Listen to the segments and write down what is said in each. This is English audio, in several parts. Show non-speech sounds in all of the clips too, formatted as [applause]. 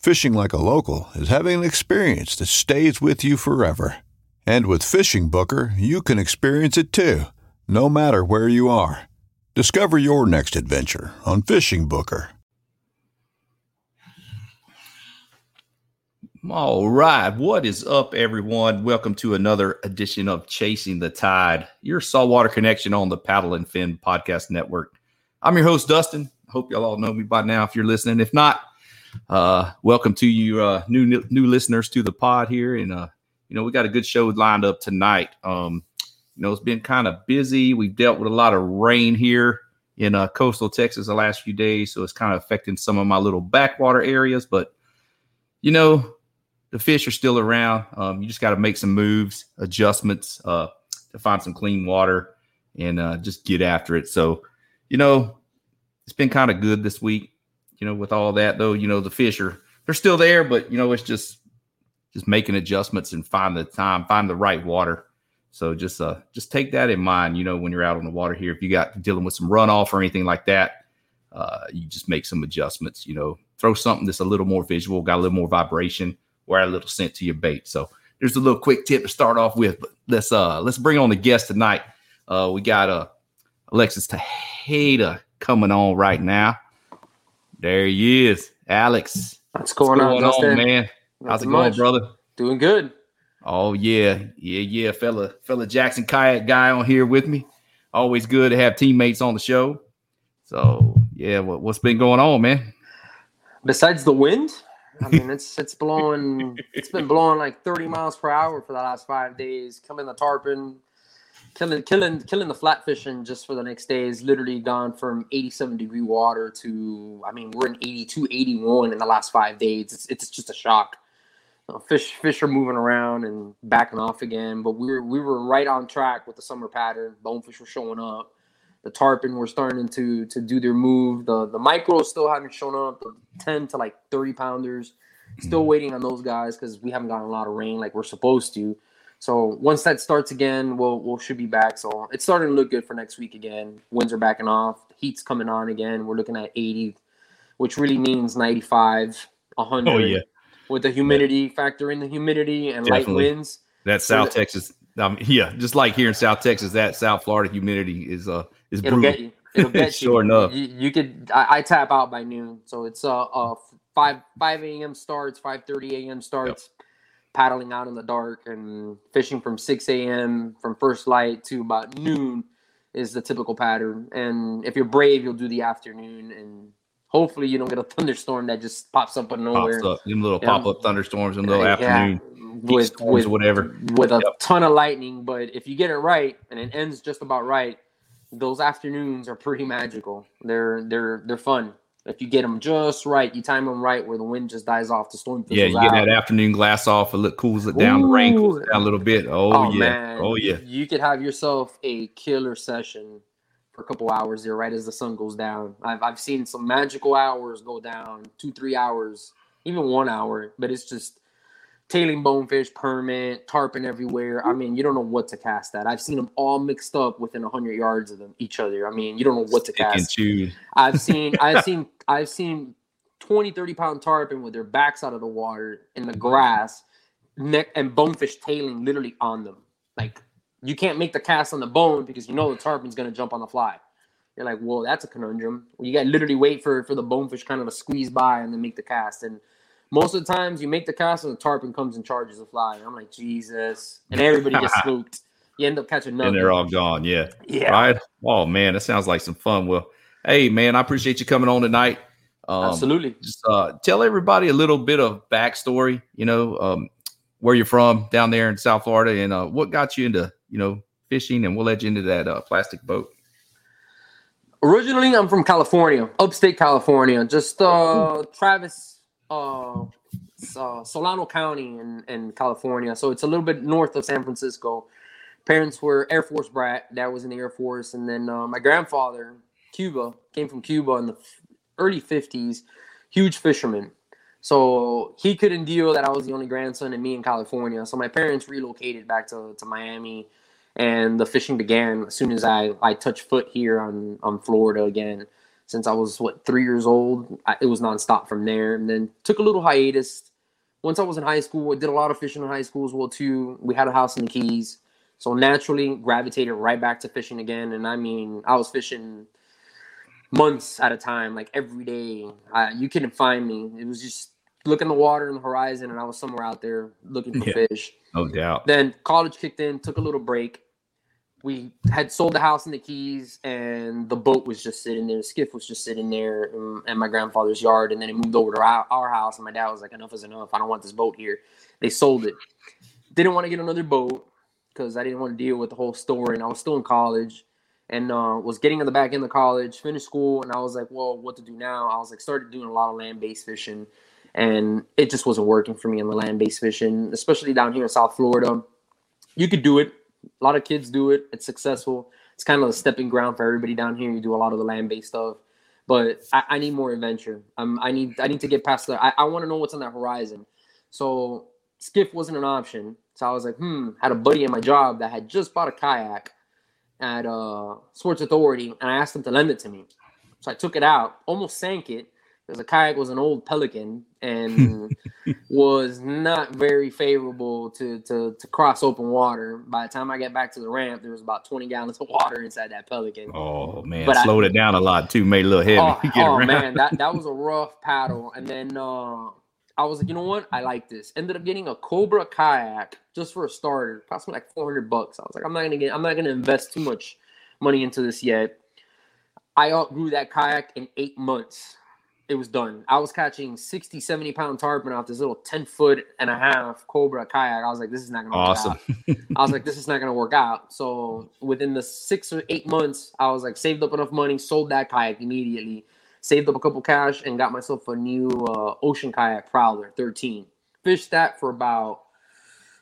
Fishing like a local is having an experience that stays with you forever. And with Fishing Booker, you can experience it too, no matter where you are. Discover your next adventure on Fishing Booker. All right. What is up, everyone? Welcome to another edition of Chasing the Tide, your saltwater connection on the Paddle and Fin Podcast Network. I'm your host, Dustin. Hope y'all all know me by now if you're listening. If not, uh, welcome to you uh, new new listeners to the pod here. And, uh, you know, we got a good show lined up tonight. Um, you know, it's been kind of busy. We've dealt with a lot of rain here in uh, coastal Texas the last few days. So it's kind of affecting some of my little backwater areas. But, you know, the fish are still around. Um, you just got to make some moves, adjustments uh, to find some clean water and uh, just get after it. So, you know, it's been kind of good this week. You know, with all that though, you know, the fish are they're still there, but you know, it's just just making adjustments and find the time, find the right water. So just uh just take that in mind, you know, when you're out on the water here. If you got dealing with some runoff or anything like that, uh, you just make some adjustments, you know, throw something that's a little more visual, got a little more vibration, or add a little scent to your bait. So there's a little quick tip to start off with. But let's uh let's bring on the guest tonight. Uh we got uh Alexis Tejeda coming on right now. There he is, Alex. What's going, What's going on, on, man? How's it going, much. brother? Doing good. Oh yeah, yeah, yeah, fella, fella Jackson kayak guy on here with me. Always good to have teammates on the show. So yeah, what, what's been going on, man? Besides the wind, I mean [laughs] it's it's blowing. It's been blowing like 30 miles per hour for the last five days. Coming the tarpon, killing killing killing the flatfishing just for the next day is literally gone from 87 degree water to I mean we're in 82, 81 in the last five days. It's it's just a shock. Uh, fish fish are moving around and backing off again, but we were we were right on track with the summer pattern. Bonefish were showing up. The tarpon were starting to to do their move. The the micros still haven't shown up. The 10 to like 30 pounders. Still waiting on those guys because we haven't gotten a lot of rain like we're supposed to. So once that starts again, we'll we'll should be back. So it's starting to look good for next week again. Winds are backing off. Heat's coming on again. We're looking at 80, which really means 95, 100. Oh, yeah. With the humidity, factor in the humidity and light winds. That So South the- Texas, um, yeah, just like here in South Texas, that South Florida humidity is uh is It'll brutal. get you. It'll [laughs] get you. Sure enough. You, you could. I, I tap out by noon, so it's uh, uh five five a.m. starts, five thirty a.m. starts. Paddling out in the dark and fishing from six a.m. from first light to about noon is the typical pattern. And if you're brave, you'll do the afternoon, and hopefully you don't get a thunderstorm that just pops up out of nowhere. Up, them little Yeah. pop up thunderstorms in the little Yeah, afternoon with storms with whatever. with a Yep. ton of lightning. But if you get it right and it ends just about right, those afternoons are pretty magical. They're they're they're fun. If you get them just right, you time them right where the wind just dies off, the storm Yeah, you get out. that afternoon glass off, it look, cools it down, the rain cools it down a little bit. Oh, Oh, yeah, man, oh yeah. You could have yourself a killer session for a couple hours there, right as the sun goes down. I've I've seen some magical hours go down, two three hours, even one hour. But it's just tailing bonefish, permit, tarpon everywhere. I mean, you don't know what to cast at. I've seen them all mixed up within hundred yards of them each other. I mean, you don't know what to Stick cast. I've seen, I've [laughs] seen, I've seen 20, 30 pound tarpon with their backs out of the water in the grass, neck and bonefish tailing literally on them. Like you can't make the cast on the bone because you know the tarpon's gonna jump on the fly. You're like, well, that's a conundrum. You got to literally wait for for the bonefish kind of to squeeze by and then make the cast. And most of the times, you make the cast and the tarpon comes and charges the fly. And I'm like, Jesus! And everybody gets [laughs] spooked. You end up catching nothing. And they're all gone. Yeah. yeah. Right. Oh man, that sounds like some fun. Well, hey man, I appreciate you coming on tonight. Um, Absolutely. Just uh, tell everybody a little bit of backstory. You know, um, where you're from down there in South Florida, and uh, what got you into you know fishing, and what led you into that uh, plastic boat. Originally, I'm from California, upstate California, just uh, Travis, uh, Solano County in, in California. So it's a little bit north of San Francisco. Parents were Air Force brat. Dad was in the Air Force, and then uh, my grandfather, Cuba, came from Cuba in the early '50s. Huge fisherman. So he couldn't deal that I was the only grandson and me in California. So my parents relocated back to, to Miami and the fishing began as soon as I, I touched foot here on, on Florida again. Since I was what three years old, I, it was nonstop from there, and then took a little hiatus. Once I was in high school, I did a lot of fishing in high school as well too. We had a house in the Keys, so naturally gravitated right back to fishing again. And I mean, I was fishing months at a time, like every day. I, you couldn't find me. It was just looking the water and the horizon, and I was somewhere out there looking for Yeah. fish. No doubt. Then college kicked in, took a little break. We had sold the house and the keys, and the boat was just sitting there. The skiff was just sitting there um, in my grandfather's yard. And then it moved over to our, our house, and my dad was like, "Enough is enough. I don't want this boat here." They sold it. Didn't want to get another boat because I didn't want to deal with the whole story, and I was still in college, and uh, was getting in the back end of college, finished school, and I was like, "Well, what to do now?" I was like, started doing a lot of land-based fishing and it just wasn't working for me on the land-based fishing, especially down here in South Florida. You could do it. A lot of kids do it. It's successful. It's kind of a stepping ground for everybody down here. You do a lot of the land-based stuff, but I, I need more adventure. Um, I need I need to get past the. I, I want to know what's on that horizon. So skiff wasn't an option. So I was like, hmm. Had a buddy in my job that had just bought a kayak at uh, Sports Authority, and I asked him to lend it to me. So I took it out, almost sank it because the kayak was an old Pelican and [laughs] was not very favorable to, to to cross open water. By the time I got back to the ramp, there was about 20 gallons of water inside that Pelican. Oh man, But I- slowed it down a lot too. Made it a little heavy. Oh, [laughs] oh, man, that, that was a rough paddle. And then uh, I was like, you know what? I like this. Ended up getting a Cobra kayak just for a starter. Cost me like 400 bucks. I was like, I'm not gonna get, I'm not gonna invest too much money into this yet. I outgrew that kayak in eight months. It was done. I was catching 60, 70 pound tarpon off this little 10 foot and a half Cobra kayak. I was like, this is not gonna work awesome. out. [laughs] I was like, this is not gonna work out. So within the six or eight months, I was like, saved up enough money, sold that kayak immediately, saved up a couple cash, and got myself a new uh, ocean kayak Prowler 13. Fished that for about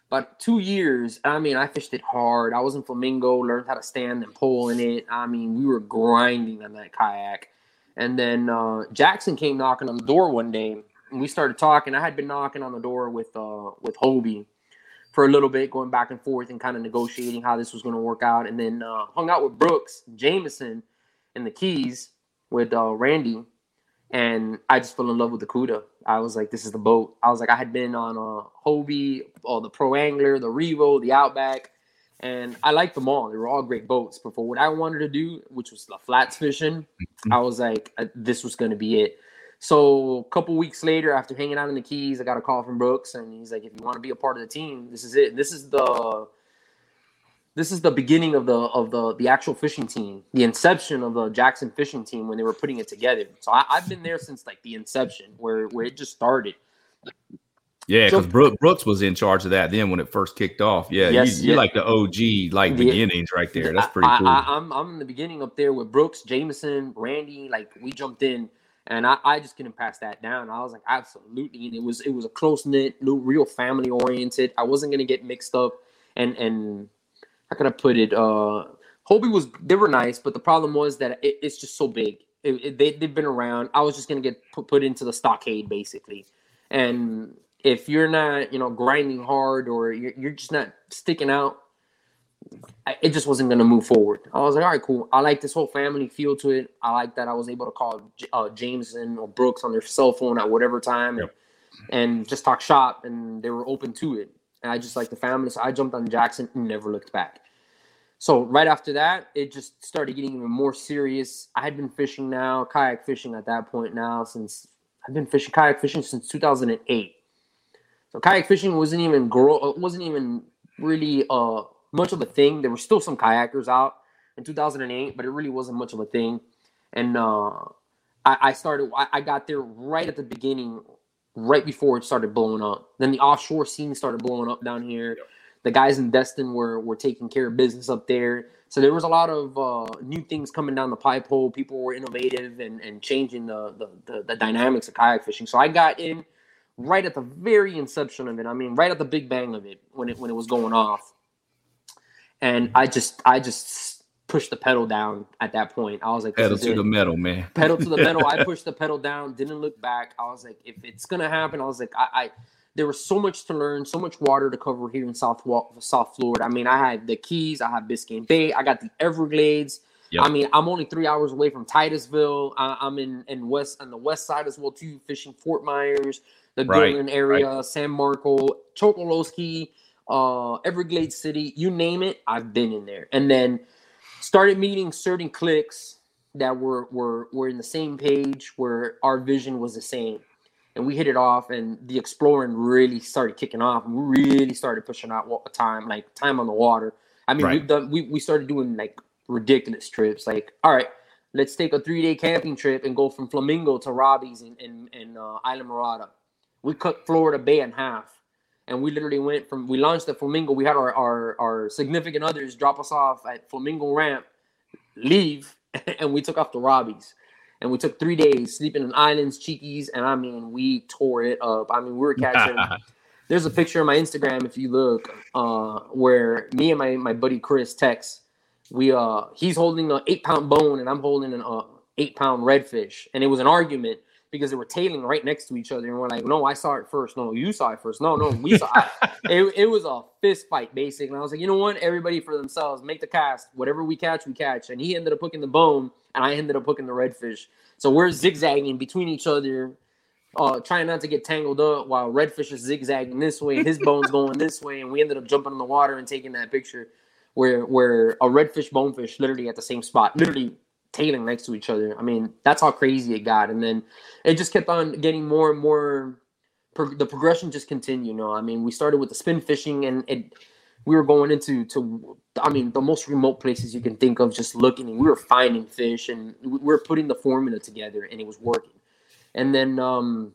about two years. I mean, I fished it hard. I was in Flamingo, learned how to stand and pull in it. I mean, we were grinding on that kayak. And then uh, Jackson came knocking on the door one day, and we started talking. I had been knocking on the door with uh, with Hobie for a little bit, going back and forth and kind of negotiating how this was going to work out. And then uh, hung out with Brooks Jameson in the Keys with uh, Randy, and I just fell in love with the Cuda. I was like, this is the boat. I was like, I had been on uh, Hobie, uh, the Pro Angler, the Revo, the Outback, and I liked them all. They were all great boats. But for what I wanted to do, which was the flats fishing, I was like, uh, this was going to be it. So a couple weeks later, after hanging out in the Keys, I got a call from Brooks, and he's like, "If you want to be a part of the team, this is it. This is the this is the beginning of the of the the actual fishing team, the inception of the Jackson fishing team when they were putting it together. So I, I've been there since like the inception, where where it just started. Yeah, So- because Brooks, Brooks was in charge of that then when it first kicked off. Yeah, Yes, you, you're yeah. like the OG, like Yeah. beginnings right there. That's pretty I, cool. I, I'm I'm in the beginning up there with Brooks, Jameson, Randy. Like we jumped in, and I, I just couldn't pass that down. I was like, absolutely, and it was it was a close knit, real family oriented. I wasn't gonna get mixed up, and and how can I put it? Uh, Hobie was they were nice, but the problem was that it, it's just so big. It, it- they they've been around. I was just gonna get put, put into the stockade basically, and if you're not, you know, grinding hard or you're, you're just not sticking out, I, it just wasn't going to move forward. I was like, all right, cool. I like this whole family feel to it. I like that I was able to call uh, Jameson or Brooks on their cell phone at whatever time yep. and, and just talk shop, and they were open to it. And I just like the family, so I jumped on Jackson and never looked back. So right after that, it just started getting even more serious. I had been fishing now, kayak fishing at that point now since I've been fishing kayak fishing since 2008. So kayak fishing wasn't even grow, uh, wasn't even really uh much of a thing. There were still some kayakers out in 2008, but it really wasn't much of a thing. And uh, I, I started, I, I got there right at the beginning, right before it started blowing up. Then the offshore scene started blowing up down here. Yep. The guys in Destin were were taking care of business up there. So there was a lot of uh, new things coming down the pipe hole. People were innovative and, and changing the, the, the, the dynamics of kayak fishing. So I got in right at the very inception of it. I mean, right at the big bang of it when it when it was going off and I just I just pushed the pedal down at that point. I was like, pedal to it. the metal, man. Pedal to the [laughs] metal. I pushed the pedal down, didn't look back. I was like, if it's gonna happen, I was like, I, I there was so much to learn, so much water to cover here in South South Florida. I mean, I had the Keys, I have Biscayne Bay, I got the Everglades. Yep. I mean, I'm only three hours away from Titusville. I, am in in west on the west side as well too, fishing Fort Myers, the right, area, right. San Marco, Chokoloskee uh, Everglades City, you name it, I've been in there. And then started meeting certain cliques that were were were in the same page where our vision was the same. And we hit it off, and the exploring really started kicking off. And we really started pushing out time, like time on the water. I mean, right. we've done we, we started doing like ridiculous trips. Like, all right, let's take a three day camping trip and go from Flamingo to Robbie's in in, in uh, Islamorada. We cut Florida Bay in half and we literally went from we launched at Flamingo. We had our our, our significant others drop us off at Flamingo Ramp, leave, [laughs] and we took off to Robbie's. And we took three days sleeping in islands, chickees, and I mean we tore it up. I mean we were catching. [laughs] there's a picture on my Instagram if you look, uh, where me and my my buddy Chris Tex, we uh he's holding an eight pound bone and I'm holding an uh, eight pound redfish, and it was an argument because they were tailing right next to each other, and we're like, "No, I saw it first. No, you saw it first. No, no, we saw it." [laughs] it. It was a fist fight, basically. And I was like, "You know what? Everybody for themselves. Make the cast. Whatever we catch, we catch." And he ended up hooking the bone, and I ended up hooking the redfish. So we're zigzagging between each other, uh, trying not to get tangled up, while redfish is zigzagging this way, and his bone's going this way, and we ended up jumping in the water and taking that picture where where a redfish bonefish literally at the same spot, literally tailing next to each other. I mean, that's how crazy it got. And then it just kept on getting more and more. Pro- the progression just continued. You know, I mean, we started with the spin fishing, and it we were going into to I mean the most remote places you can think of, just looking, and we were finding fish, and we were putting the formula together, and it was working. And then um,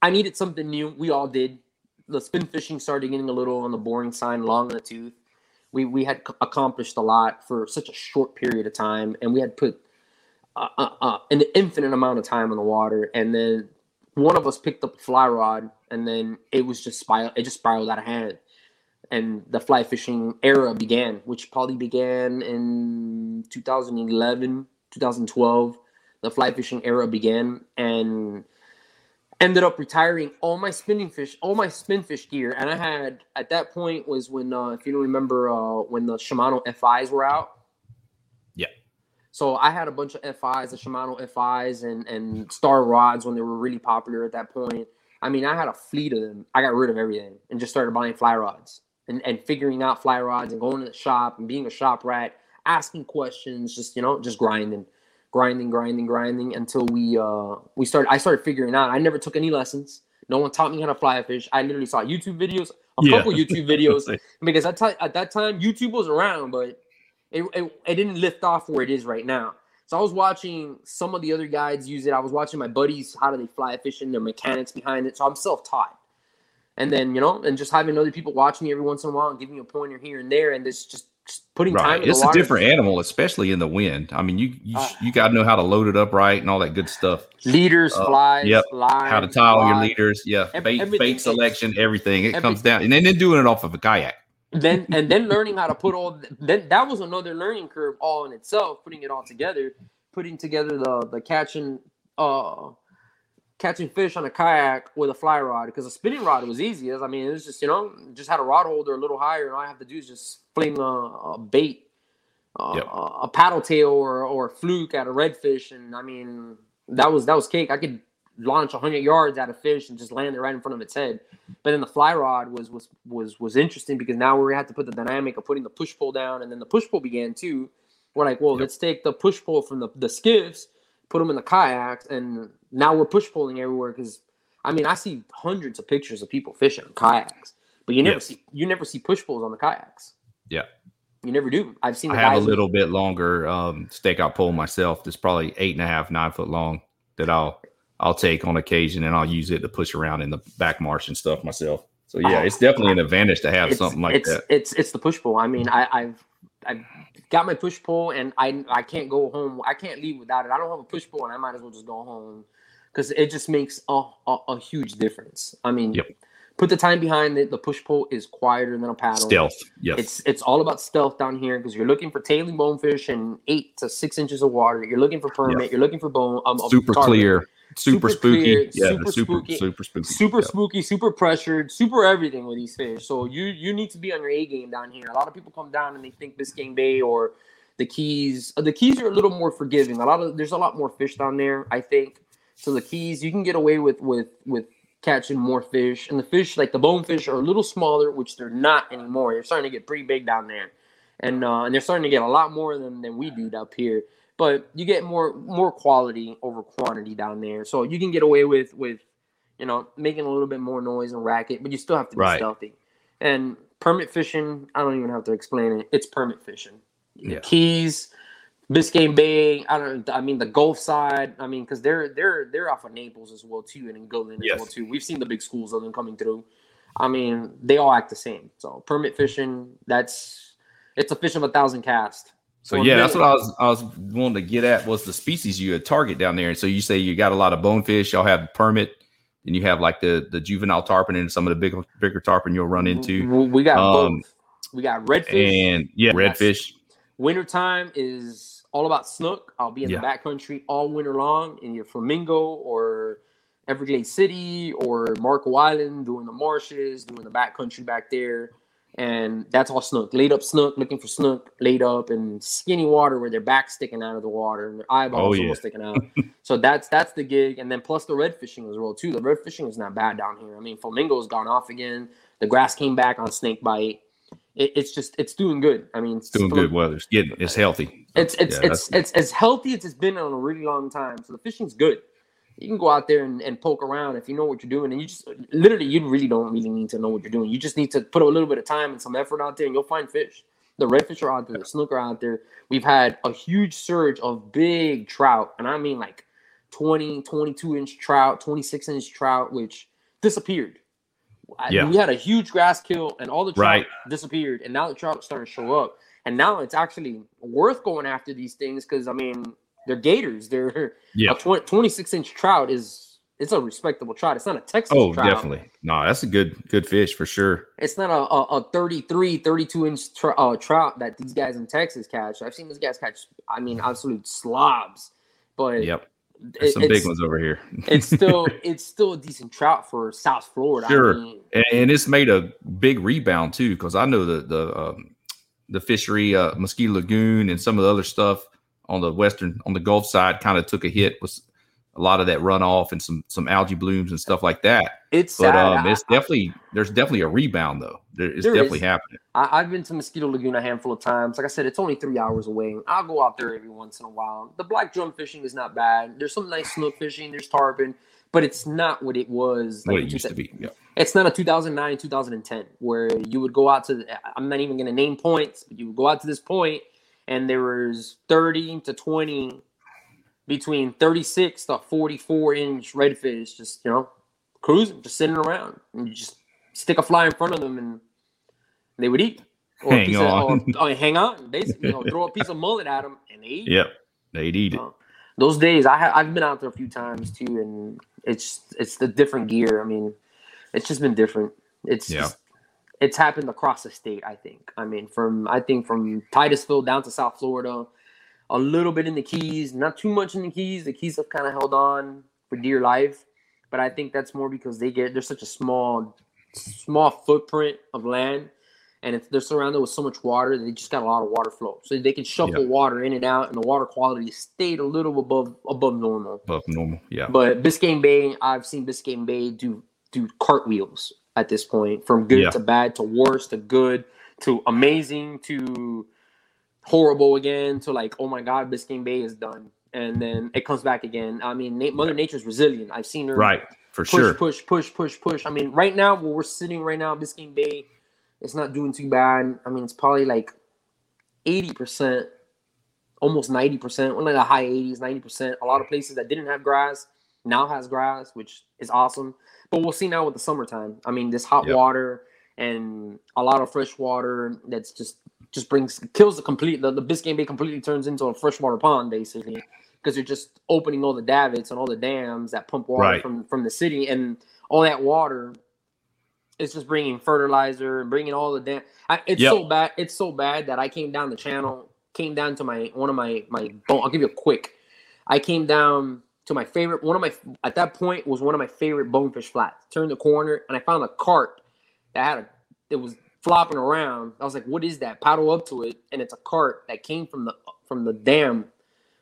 I needed something new. We all did. The spin fishing started getting a little on the boring side, long in the tooth we we had accomplished a lot for such a short period of time, and we had put uh, uh, an infinite amount of time on the water. And then one of us picked up a fly rod, and then it was just spiral. It just spiraled out of hand, and the fly fishing era began, which probably began in 2011, 2012. The fly fishing era began, and ended up retiring all my spinning fish, all my spin fish gear, and I had at that point was when uh, if you don't remember uh, when the Shimano FIs were out. Yeah. So I had a bunch of FIs, the Shimano FIs, and and Star rods when they were really popular at that point. I mean, I had a fleet of them. I got rid of everything and just started buying fly rods and, and figuring out fly rods and going to the shop and being a shop rat, asking questions, just you know, just grinding grinding, grinding, grinding until we uh we started. I started figuring out. I never took any lessons. No one taught me how to fly a fish. I literally saw YouTube videos, a yeah. couple YouTube videos, [laughs] because at, t- at that time YouTube was around, but it, it it didn't lift off where it is right now. So I was watching some of the other guides use it. I was watching my buddies how do they fly a fish and their mechanics behind it. So I'm self-taught. And then, you know, and just having other people watch me every once in a while and giving me a pointer here and there, and this just putting right. time. it's a different animal, especially in the wind. I mean, you you, uh, you got to know how to load it up right and all that good stuff. Leaders, uh, flies, yep. how to tile your leaders, yeah, bait, bait selection, everything. It comes down, and then, then doing it off of a kayak. Then [laughs] and then learning how to put all. Then that was another learning curve all in itself. Putting it all together, putting together the the catch and uh catching fish on a kayak with a fly rod because a spinning rod was easy. I mean, it was just you know just had a rod holder a little higher, and all I have to do is just fling a, a bait, uh, Yep. a, a paddle tail or or a fluke at a redfish, and I mean that was that was cake. I could launch hundred yards at a fish and just land it right in front of its head. But then the fly rod was was was was interesting because now we had to put the dynamic of putting the push pole down, and then the push pole began too. We're like, well, Yep. let's take the push pole from the the skiffs, put them in the kayaks, and now we're push poling everywhere. Because I mean, I see hundreds of pictures of people fishing on kayaks, but you never Yes. see you never see push poles on the kayaks. Yeah. You never do. I've seen. I have a little bit longer um, stakeout pole myself. That's probably eight and a half, nine foot long. That I'll I'll take on occasion, and I'll use it to push around in the back marsh and stuff myself. So yeah, Oh, it's definitely an advantage to have something like it's, that. It's it's the push pole. I mean, I, I've I've got my push pole, and I I can't go home. I can't leave without it. I don't have a push pole, and I might as well just go home because it just makes a, a, a huge difference. I mean, Yep. put the time behind it. The push pole is quieter than a paddle. Stealth, yes, It's it's all about stealth down here because you're looking for tailing bonefish and eight to six inches of water. You're looking for permit. You're looking for bone. Um, super target. clear, super, Super spooky. clear, yeah, super super spooky, super spooky, super Yeah. spooky, super pressured, super everything with these fish. So you you need to be on your A game down here. A lot of people come down and they think Biscayne Bay or the Keys. uh, The Keys are a little more forgiving. A lot of there's a lot more fish down there. I think so. The Keys you can get away with with with catching more fish, and the fish like the bonefish are a little smaller, which they're not anymore. They're starting to get pretty big down there, and uh, and they're starting to get a lot more than than we do up here but you get more more quality over quantity down there. So you can get away with with you know making a little bit more noise and racket, but you still have to be Right. stealthy. And permit fishing, I don't even have to explain it. It's permit fishing. Yeah. Keys, Biscayne Bay. I don't. I mean the Gulf side. I mean because they're they're they're off of Naples as well too, and in Goodland Yes. as well too. We've seen the big schools of them coming through. I mean they all act the same. So permit fishing. That's it's a fish of a thousand cast. So Well, yeah, that's what I was I was wanting to get at was the species you would target down there. And so you say you got a lot of bonefish, y'all have the permit, and you have like the the juvenile tarpon and some of the bigger bigger tarpon you'll run into. We got Um, both. We got redfish. And yeah, redfish. Wintertime is all about snook. I'll be in Yeah. the backcountry all winter long in your Flamingo or Everglades City or Marco Island, doing the marshes, doing the backcountry back there. And that's all snook. Laid up snook, looking for snook, laid up in skinny water where their back's sticking out of the water and their eyeballs Oh, yeah. almost sticking out. [laughs] so that's that's the gig. And then plus the red fishing as well, too. The red fishing is not bad down here. I mean, Flamingo's gone off again. The grass came back on Snake Bight. It, it's just it's doing good. I mean, It's doing Flam- good weather. It's getting it's healthy. it's it's Yeah, it's that's- it's as healthy as it's been in a really long time. So the fishing's good. You can go out there and, and poke around if you know what you're doing, and you just literally you really don't really need to know what you're doing. You just need to put a little bit of time and some effort out there, and you'll find fish. The redfish are out there, the snook are out there. We've had a huge surge of big trout, and I mean like 20, 22 inch trout, 26 inch trout, which disappeared. I- Yeah. We had a huge grass kill, and all the trout Right. disappeared, and now the trout are starting to show up. And now it's actually worth going after these things because I mean they're gators. They're Yeah. a 20, 26 inch trout is it's a respectable trout. It's not a Texas Oh, trout. definitely. No, that's a good good fish for sure. It's not a, a, a 33, 32 inch tr- uh, trout that these guys in Texas catch. I've seen these guys catch, I mean, absolute slobs. But Yep. There's some big ones over here. [laughs] it's still it's still a decent trout for South Florida. Sure. I mean, and, and it's made a big rebound too because I know the the um, the fishery, uh, Mosquito Lagoon, and some of the other stuff on the western on the Gulf side kind of took a hit with a lot of that runoff and some some algae blooms and stuff like that. it's But sad. um, it's definitely there's definitely a rebound though. There, it's There definitely is. happening. I, I've been to Mosquito Lagoon a handful of times. Like I said, it's only three hours away. I'll go out there every once in a while. The black drum fishing is not bad. There's some nice snook fishing. There's tarpon, but it's not what it was. What it used to be. Yeah. It's not a 2009, 2010 where you would go out to. the- I'm not even going to name points, but you would go out to this point, and there was 30 to 20, between 36 to 44 inch redfish, just you know, cruising, just sitting around, and you just stick a fly in front of them, and they would eat. Or a Hang piece on. Of, or, or hang on, basically, you know, throw a [laughs] piece of mullet at them, and they eat. Yep. They'd eat it. Uh, those days I ha- I've been out there a few times too, and it's it's the different gear. I mean, it's just been different. It's Yeah. just, it's happened across the state. I think. I mean, from I think from Titusville down to South Florida, a little bit in the Keys, not too much in the Keys. The Keys have kind of held on for dear life, but I think that's more because they get there's such a small small footprint of land and if they're surrounded with so much water, they just got a lot of water flow. So they can shuffle water in and out, and the water quality stayed a little above above normal. Above normal, yeah. But Biscayne Bay, I've seen Biscayne Bay do do cartwheels at this point, from good yeah. to bad to worse to good to amazing to horrible again to like, oh my god, Biscayne Bay is done, and then it comes back again. I mean, Mother Nature's resilient. I've seen her right for push, sure. Push, push, push, push. I mean, right now where we're sitting right now, Biscayne Bay it's not doing too bad. I mean, it's probably like 80%, almost 90%, one of the high 80s, 90%. A lot of places that didn't have grass now has grass, which is awesome. But we'll see now with the summertime. I mean, this hot yep. water and a lot of fresh water that's just just brings kills the complete the, the Biscayne Bay completely turns into a freshwater pond basically because you're just opening all the davits and all the dams that pump water right. from from the city and all that water it's just bringing fertilizer and bringing all the damn. it's yep. so bad. It's so bad that I came down the channel, came down to my one of my my. I'll give you a quick. I came down to my favorite. One of my at that point was one of my favorite bonefish flats. Turned the corner and I found a cart that had a. It was flopping around. I was like, "What is that?" Paddle up to it, and it's a cart that came from the from the dam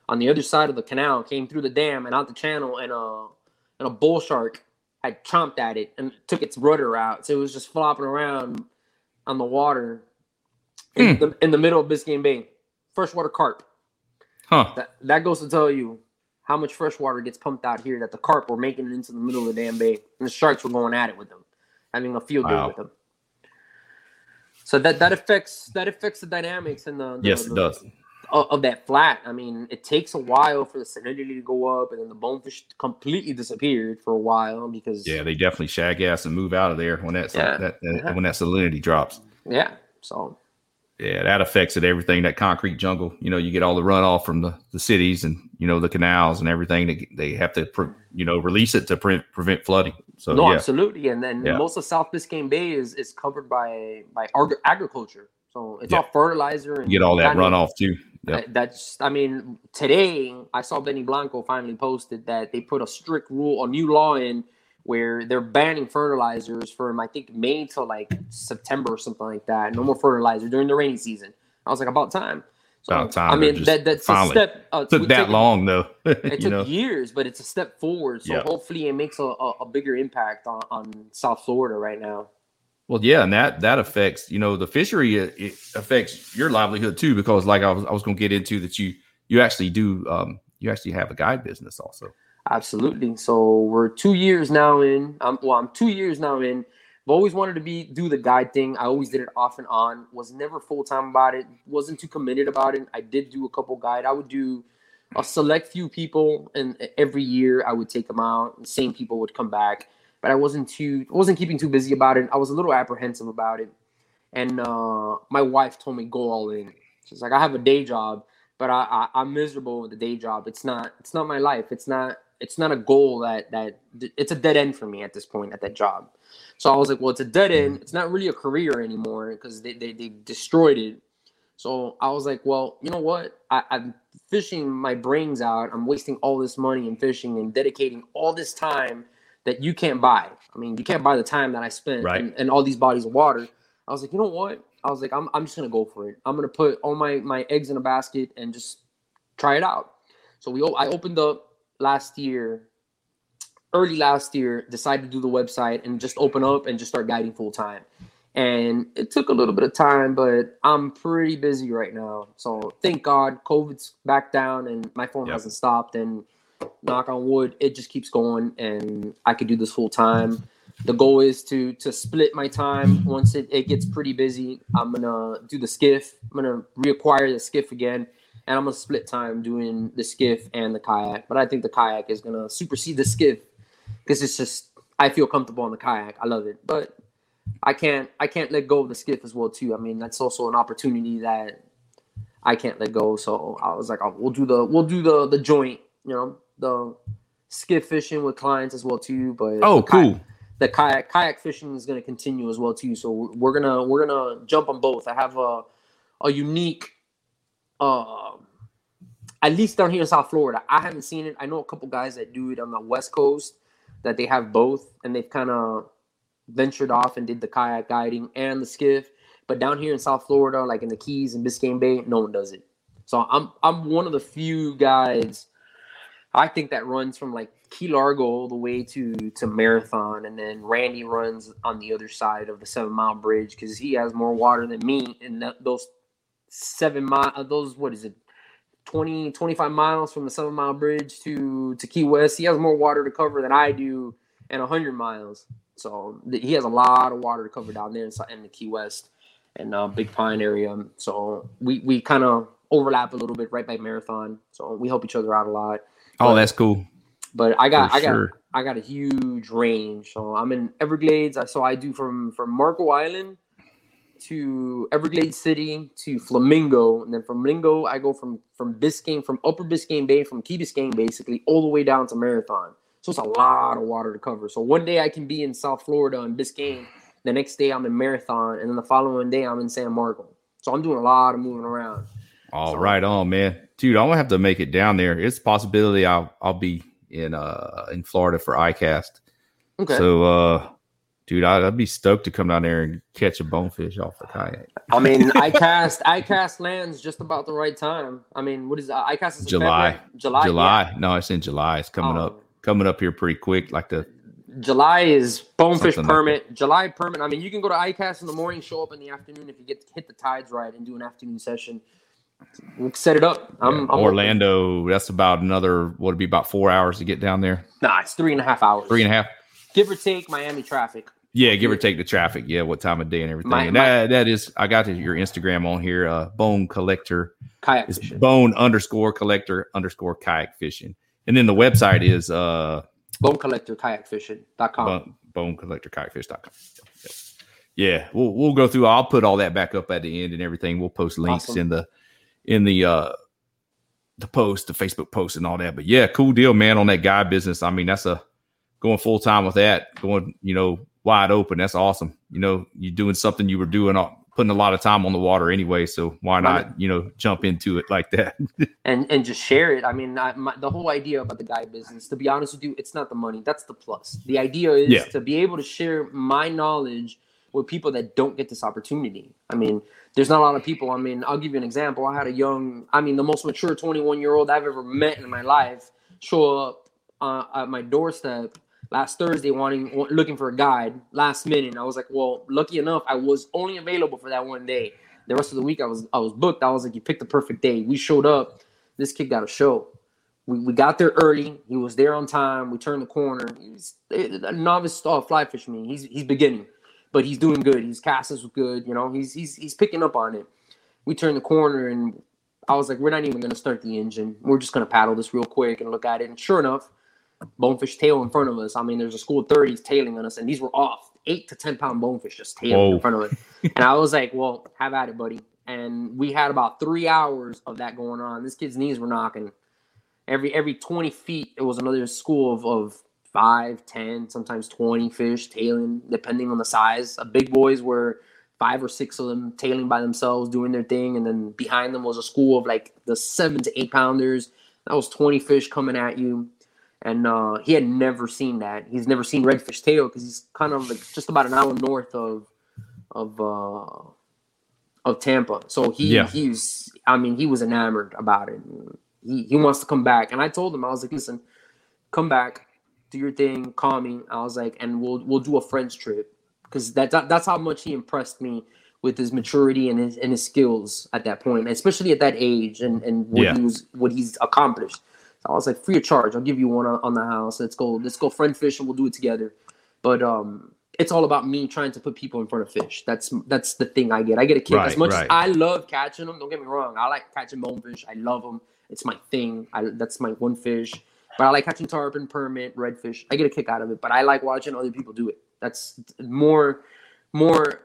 on the other side of the canal. Came through the dam and out the channel, and a and a bull shark had chomped at it and took its rudder out. So it was just flopping around on the water in, mm. the, in the middle of Biscayne Bay. Freshwater carp. Huh. That, that goes to tell you how much fresh water gets pumped out here that the carp were making it into the middle of the damn bay. And the sharks were going at it with them, having a field wow. day with them. So that that affects that affects the dynamics and the, the yes, the, it does of that flat. I mean, it takes a while for the salinity to go up, and then the bonefish completely disappeared for a while because yeah, they definitely shag ass and move out of there when that yeah. that, that yeah. when that salinity drops. Yeah, so yeah, that affects it. Everything that concrete jungle, you know, you get all the runoff from the, the cities and you know the canals and everything. They, they have to pre, you know release it to pre- prevent flooding. So no, yeah. absolutely. And then yeah. most of South Biscayne Bay is is covered by by agriculture. So it's all fertilizer. And you get all that runoff too. Uh, yep. That's, I mean, today I saw Benny Blanco finally posted that they put a strict rule, a new law in where they're banning fertilizers from I think May till like September or something like that. No more fertilizer during the rainy season. I was like, about time. So, about time. I mean, that that's a step. Uh, took that long though. [laughs] it took know? years, but it's a step forward. So hopefully, it makes a, a, a bigger impact on, on South Florida right now. Well, yeah, and that that affects you know the fishery. It, it affects your livelihood too because, like I was, I was going to get into that you you actually do um, you actually have a guide business also. Absolutely. So we're two years now in. Um, well, I'm two years now in. I've always wanted to be do the guide thing. I always did it off and on. Was never full time about it. Wasn't too committed about it. I did do a couple guide. I would do a select few people, and every year I would take them out. Same people would come back but I wasn't too wasn't keeping too busy about it. I was a little apprehensive about it, and uh, my wife told me go all in. She's like, I have a day job, but I, I am miserable with the day job. It's not it's not my life. It's not it's not a goal that that it's a dead end for me at this point at that job. So I was like, well, it's a dead end. Mm-hmm. It's not really a career anymore because they, they they destroyed it. So I was like, well, you know what? I, I'm fishing my brains out. I'm wasting all this money in fishing and dedicating all this time that you can't buy. I mean, you can't buy the time that I spent right. all these bodies of water. I was like, you know what? I was like, I'm, I'm just gonna go for it. I'm gonna put all my my eggs in a basket and just try it out. So we I opened up last year, early last year, decided to do the website and just open up and just start guiding full time. And it took a little bit of time, but I'm pretty busy right now. So thank God COVID's back down and my phone yep. hasn't stopped and knock on wood, it just keeps going and I could do this full time. The goal is to to split my time once it, it gets pretty busy. I'm gonna do the skiff. I'm gonna reacquire the skiff again, and I'm gonna split time doing the skiff and the kayak. But I think the kayak is gonna supersede the skiff because it's just I feel comfortable on the kayak. I love it, but I can't I can't let go of the skiff as well too. I mean that's also an opportunity that I can't let go. So I was like, oh, we'll do the we'll do the the joint. You know, the skiff fishing with clients as well too. But oh, cool. Kayak, the kayak kayak fishing is going to continue as well too. So we're gonna we're gonna jump on both. I have a a unique, uh, at least down here in South Florida. I haven't seen it. I know a couple guys that do it on the West Coast. that they have both, and they've kind of ventured off and did the kayak guiding and the skiff. But down here in South Florida, like in the Keys and Biscayne Bay, no one does it. So I'm I'm one of the few guys I think that runs from like Key Largo all the way to to Marathon, and then Randy runs on the other side of the Seven Mile Bridge because he has more water than me. And that, those seven mile, uh, those what is it, 20, 25 miles from the Seven Mile Bridge to to Key West, he has more water to cover than I do, and hundred miles. So th- he has a lot of water to cover down there in, in the Key West and uh, Big Pine area. So we we kind of overlap a little bit right by Marathon. So we help each other out a lot. Oh, that's cool. But I got For I got sure. I got a huge range. So I'm in Everglades. I- So I do from from Marco Island to Everglades City to Flamingo, and then from Flamingo I go from from Biscayne from Upper Biscayne Bay from Key Biscayne basically all the way down to Marathon. So it's a lot of water to cover. So one day I can be in South Florida and Biscayne. The next day I'm in Marathon, and then the following day I'm in San Marco. So I'm doing a lot of moving around. All So- right, on man, dude. I'm gonna have to make it down there. It's a possibility I'll I'll be in uh in Florida for ICAST. Okay. So, uh, dude, I'd, I'd be stoked to come down there and catch a bonefish off the kayak. I mean, I [laughs] cast ICAST lands just about the right time. I mean, what is ICAST July. February? July, July? No, it's in July. It's coming Oh. up, coming up here pretty quick. Like the. July is bonefish Something like permit. July permit. I mean, you can go to ICAST in the morning, show up in the afternoon if you get hit the tides right and do an afternoon session. We'll set it up. I'm, yeah, I'm open. Orlando. That's about another. What would be about four hours to get down there? Nah, it's three and a half hours. Three and a half. give or take Miami traffic. Yeah, give or take the traffic. Yeah, what time of day and everything. My- and my- that, that is, I got your Instagram on here. Uh, bone collector. Kayak It's fishing. bone underscore collector underscore kayak fishing. And then the website is uh Bone collector kayak fishing.com. bone, bone collector kayakfish.com. Yep. Yeah, we'll we'll go through. I'll put all that back up at the end and everything. We'll post links Awesome. in the in the uh the post, the Facebook post and all that. But yeah, cool deal, man, on that guy business. I mean, that's a going full time with that, going, you know, wide open. That's awesome. You know, you're doing something you were doing all putting a lot of time on the water anyway. So why not, you know, jump into it like that? [laughs] and and just share it. I mean, I, my, the whole idea about the guy business, to be honest with you, it's not the money. That's the plus. The idea is Yeah. to be able to share my knowledge with people that don't get this opportunity. I mean, there's not a lot of people. I mean, I'll give you an example. I had a young, I mean, the most mature 21 year old I've ever met in my life show up uh, at my doorstep last Thursday wanting looking for a guide last minute. I was like, well, lucky enough, I was only available for that one day. The rest of the week I was I was booked. I was like, you picked the perfect day. We showed up. This kid got a show. We, we got there early. He was there on time. We turned the corner. He's a novice uh, fly fisherman. He's he's beginning, but he's doing good. His cast is good. You know, he's he's he's picking up on it. We turned the corner and I was like, we're not even gonna start the engine. We're just gonna paddle this real quick and look at it. And sure enough, bonefish tail in front of us. I mean, there's a school of 30s tailing on us, and these were off eight to ten pound bonefish just tailing Whoa. in front of us. [laughs] and I was like, well, have at it, buddy. And we had about three hours of that going on. This kid's knees were knocking. Every every 20 feet, it was another school of, of five, 10, sometimes 20 fish tailing, depending on the size. Uh, big boys were five or six of them tailing by themselves, doing their thing. And then behind them was a school of like the seven to eight pounders. That was 20 fish coming at you. And uh, he had never seen that. He's never seen redfish tail because he's kind of like just about an hour north of of uh, of Tampa. So he Yeah. he's I mean he was enamored about it. He he wants to come back, and I told him I was like, listen, come back, do your thing, call me. I was like, and we'll we'll do a friends trip because that, that that's how much he impressed me with his maturity and his and his skills at that point, especially at that age, and and what Yeah. he was what he's accomplished. So I was like, free of charge. I'll give you one on, on the house. Let's go. Let's go friend fish, and we'll do it together. But um, it's all about me trying to put people in front of fish. That's that's the thing I get. I get a kick Right, as much right. as I love catching them. Don't get me wrong. I like catching bonefish. I love them. It's my thing. I that's my one fish. But I like catching tarpon, permit, redfish. I get a kick out of it. But I like watching other people do it. That's more more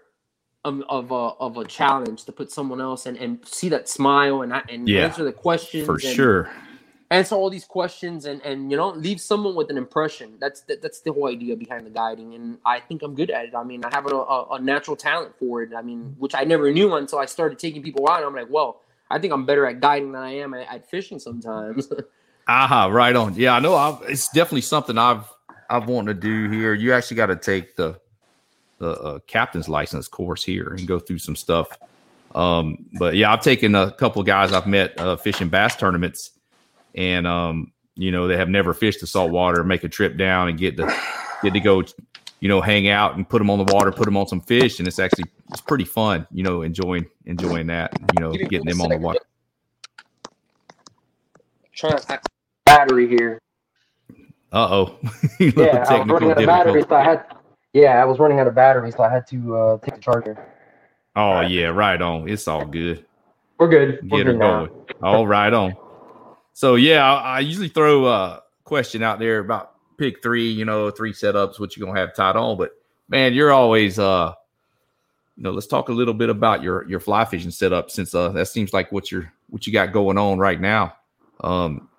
of, of a of a challenge to put someone else and, and see that smile and and Yeah, answer the questions For and sure. Answer all these questions and and you know leave someone with an impression that's that, that's the whole idea behind the guiding and i think i'm good at it i mean i have a, a, a natural talent for it i mean which i never knew until i started taking people out and i'm like well i think i'm better at guiding than i am at, at fishing sometimes [laughs] Aha, right on. Yeah, I know. I've, it's definitely something I've I've wanted to do here. You actually got to take the the uh, captain's license course here and go through some stuff. Um, but yeah, I've taken a couple guys I've met uh, fishing bass tournaments, and um, you know they have never fished the salt water. Make a trip down and get to get to go, you know, hang out and put them on the water, put them on some fish, and it's actually it's pretty fun. You know, enjoying enjoying that. You know, getting them on the water. Trying to pack battery here. Uh oh. [laughs] yeah, I was running out of battery, so I had. Yeah, I was running out of battery, so I had to uh, take the charger. Oh yeah, right on. It's all good. We're good. Get We're her good going. All right on. So yeah, I, I, usually throw a question out there about pick three. You know, three setups, what you're gonna have tied on. But man, you're always uh, you know, let's talk a little bit about your your fly fishing setup since uh that seems like what you're what you got going on right now. Um,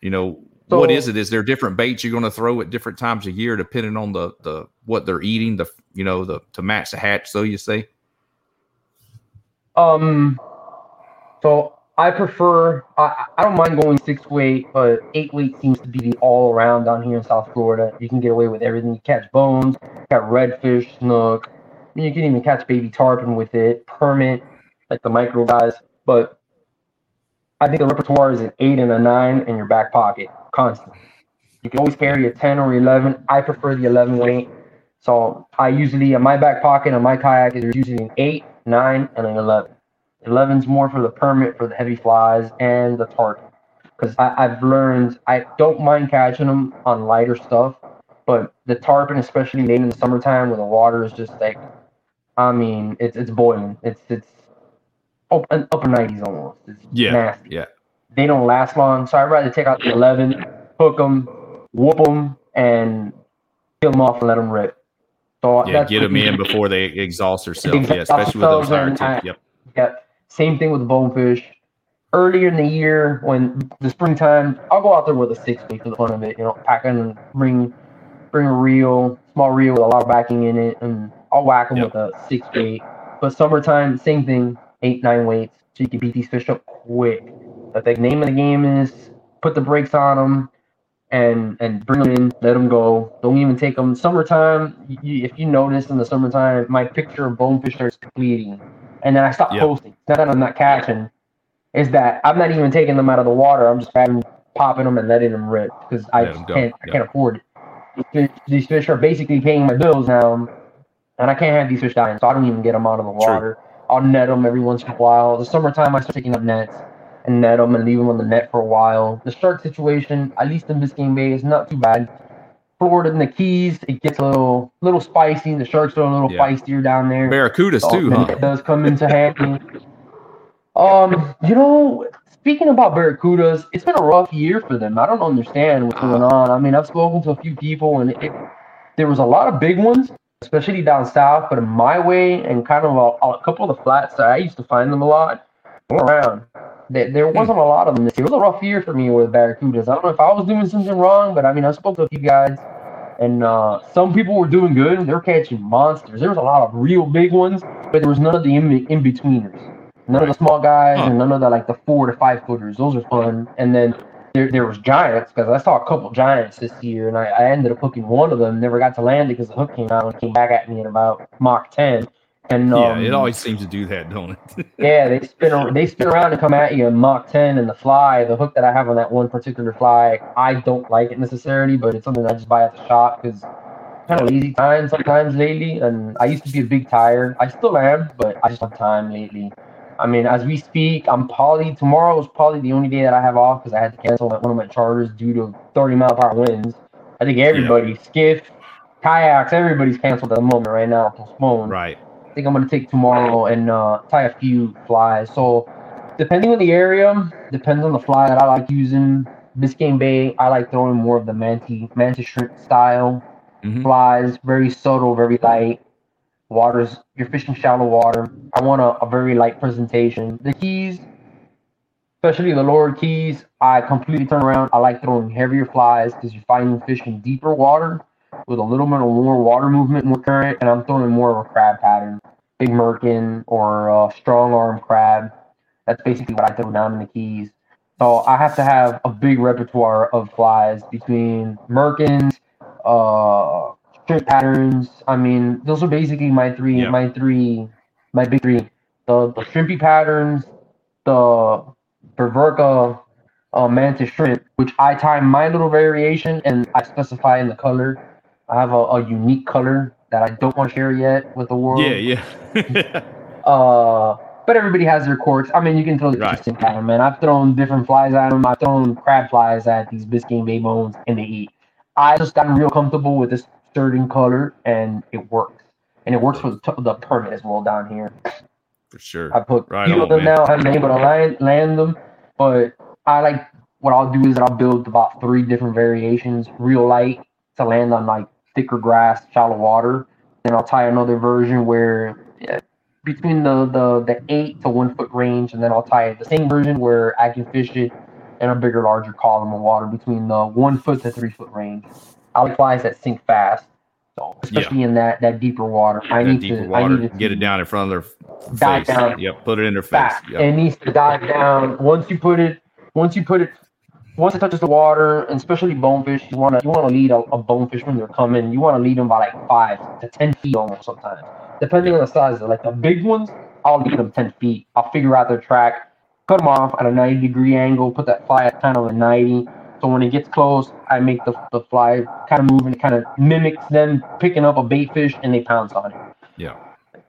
you know, so, what is it? Is there different baits you're going to throw at different times of year, depending on the the what they're eating, the you know the to match the hatch, so you say? Um, so I prefer. I, I don't mind going six weight, but eight weight seems to be the all around down here in South Florida. You can get away with everything. You catch bones, you got redfish, snook. You can even catch baby tarpon with it, permit, like the micro guys. But I think the repertoire is an eight and a nine in your back pocket constantly. You can always carry a 10 or 11. I prefer the 11 weight. So I usually, in my back pocket on my kayak, is usually an 8, 9, and an 11. 11's more for the permit for the heavy flies and the target. Because I've learned I don't mind catching them on lighter stuff, but the tarpon, especially late in the summertime when the water is just like, I mean, it's it's boiling. It's it's upper, upper 90s almost. It's yeah, nasty. yeah they don't last long. So I'd rather take out the 11, hook them, whoop them, and kill them off and let them rip. So yeah, get them in before they exhaust themselves. Yeah, especially with those higher tips. Yep. Yep. Same thing with bonefish. Earlier in the year, when the springtime, I'll go out there with a six weight for the fun of it. You know, pack and bring bring a reel, small reel with a lot of backing in it, and I'll whack them yep. with a six weight. But summertime, same thing, eight nine weights, so you can beat these fish up quick. I think name of the game is put the brakes on them and and bring them in, let them go. Don't even take them. Summertime, you, if you notice in the summertime, my picture of bonefish starts completing, and then I stop yep. posting. Not that I'm not catching, is that I'm not even taking them out of the water. I'm just grabbing, popping them, and letting them rip because I can't yep. I can't afford it. These fish are basically paying my bills now, and I can't have these fish dying, so I don't even get them out of the water. True. I'll net them every once in a while. The summertime, I start taking up nets and net them and leave them on the net for a while. The shark situation, at least in Biscayne Bay, is not too bad. Florida and the Keys, it gets a little little spicy. And the sharks are a little yeah. feistier down there. Barracudas so, too, huh? It does come into handy. um, you know, speaking about barracudas, it's been a rough year for them. I don't understand what's going on. I mean, I've spoken to a few people, and it, there was a lot of big ones, especially down south. But in my way, and kind of a, a couple of the flats that I used to find them a lot, around there, there hmm. wasn't a lot of them this year. It was a rough year for me with Barracudas. I don't know if I was doing something wrong, but I mean, I spoke to a few guys, and uh, some people were doing good. They were catching monsters. There was a lot of real big ones, but there was none of the in, in betweeners. None of the small guys, and none of the like the four to five footers. Those are fun. And then there, there was giants because I saw a couple giants this year, and I, I ended up hooking one of them. Never got to land it because the hook came out and came back at me at about Mach ten. And um, yeah, it always seems to do that, don't it? [laughs] yeah, they spin they spin around and come at you in Mach 10 and the fly, the hook that I have on that one particular fly, I don't like it necessarily, but it's something I just buy at the shop because kind of lazy time sometimes lately. And I used to be a big tire. I still am, but I just have time lately. I mean, as we speak, I'm probably tomorrow is probably the only day that I have off because I had to cancel one of my charters due to 30 mile per hour winds. I think everybody, yeah. skiff, kayaks, everybody's canceled at the moment right now, postponed. Right think I'm gonna take tomorrow and uh, tie a few flies. So depending on the area, depends on the fly that I like using. Biscayne Bay, I like throwing more of the manti mantis shrimp style mm-hmm. flies, very subtle, very light. Waters, you're fishing shallow water. I want a, a very light presentation. The keys, especially the lower keys, I completely turn around. I like throwing heavier flies because you're finding fish in deeper water with a little bit of more water movement, more current, and I'm throwing more of a crab pattern, big merkin or a strong arm crab. That's basically what I throw down in the keys. So I have to have a big repertoire of flies between merkins, uh, shrimp patterns. I mean, those are basically my three, my three, my big three. The the shrimpy patterns, the Berverka uh, mantis shrimp, which I tie my little variation and I specify in the color. I have a, a unique color that I don't want to share yet with the world. Yeah, yeah. [laughs] Uh, but everybody has their quirks. I mean, you can throw the Right. at them, man. I've thrown different flies at them. I've thrown crab flies at these Biscayne Bay bones, and they eat. I just gotten real comfortable with this certain color, and it works. And it works for the, t- the permit as well down here. For sure. I put Right few of them man. now. I haven't been able to land, land them, but I like what I'll do is I'll build about three different variations, real light to land on like thicker grass, shallow water. Then I'll tie another version where yeah, between the, the the eight to one foot range, and then I'll tie the same version where I can fish it in a bigger, larger column of water between the one foot to three foot range. I like flies that sink fast. So especially in that that deeper water, I that need deeper to I water, need to get it down in front of their Dive face. down. Yep, put it in their face. fast. Yep. It needs to dive down. Once you put it, once you put it, once it touches the water, and especially bonefish, you wanna you wanna lead a, a bonefish when they're coming. You wanna lead them by like five to ten feet almost sometimes, depending on the size. Like the big ones, I'll lead them ten feet. I'll figure out their track, cut them off at a ninety degree angle, put that fly at kind of a ninety. So when it gets close, I make the, the fly kind of move and it kind of mimics them picking up a bait fish and they pounce on it. Yeah.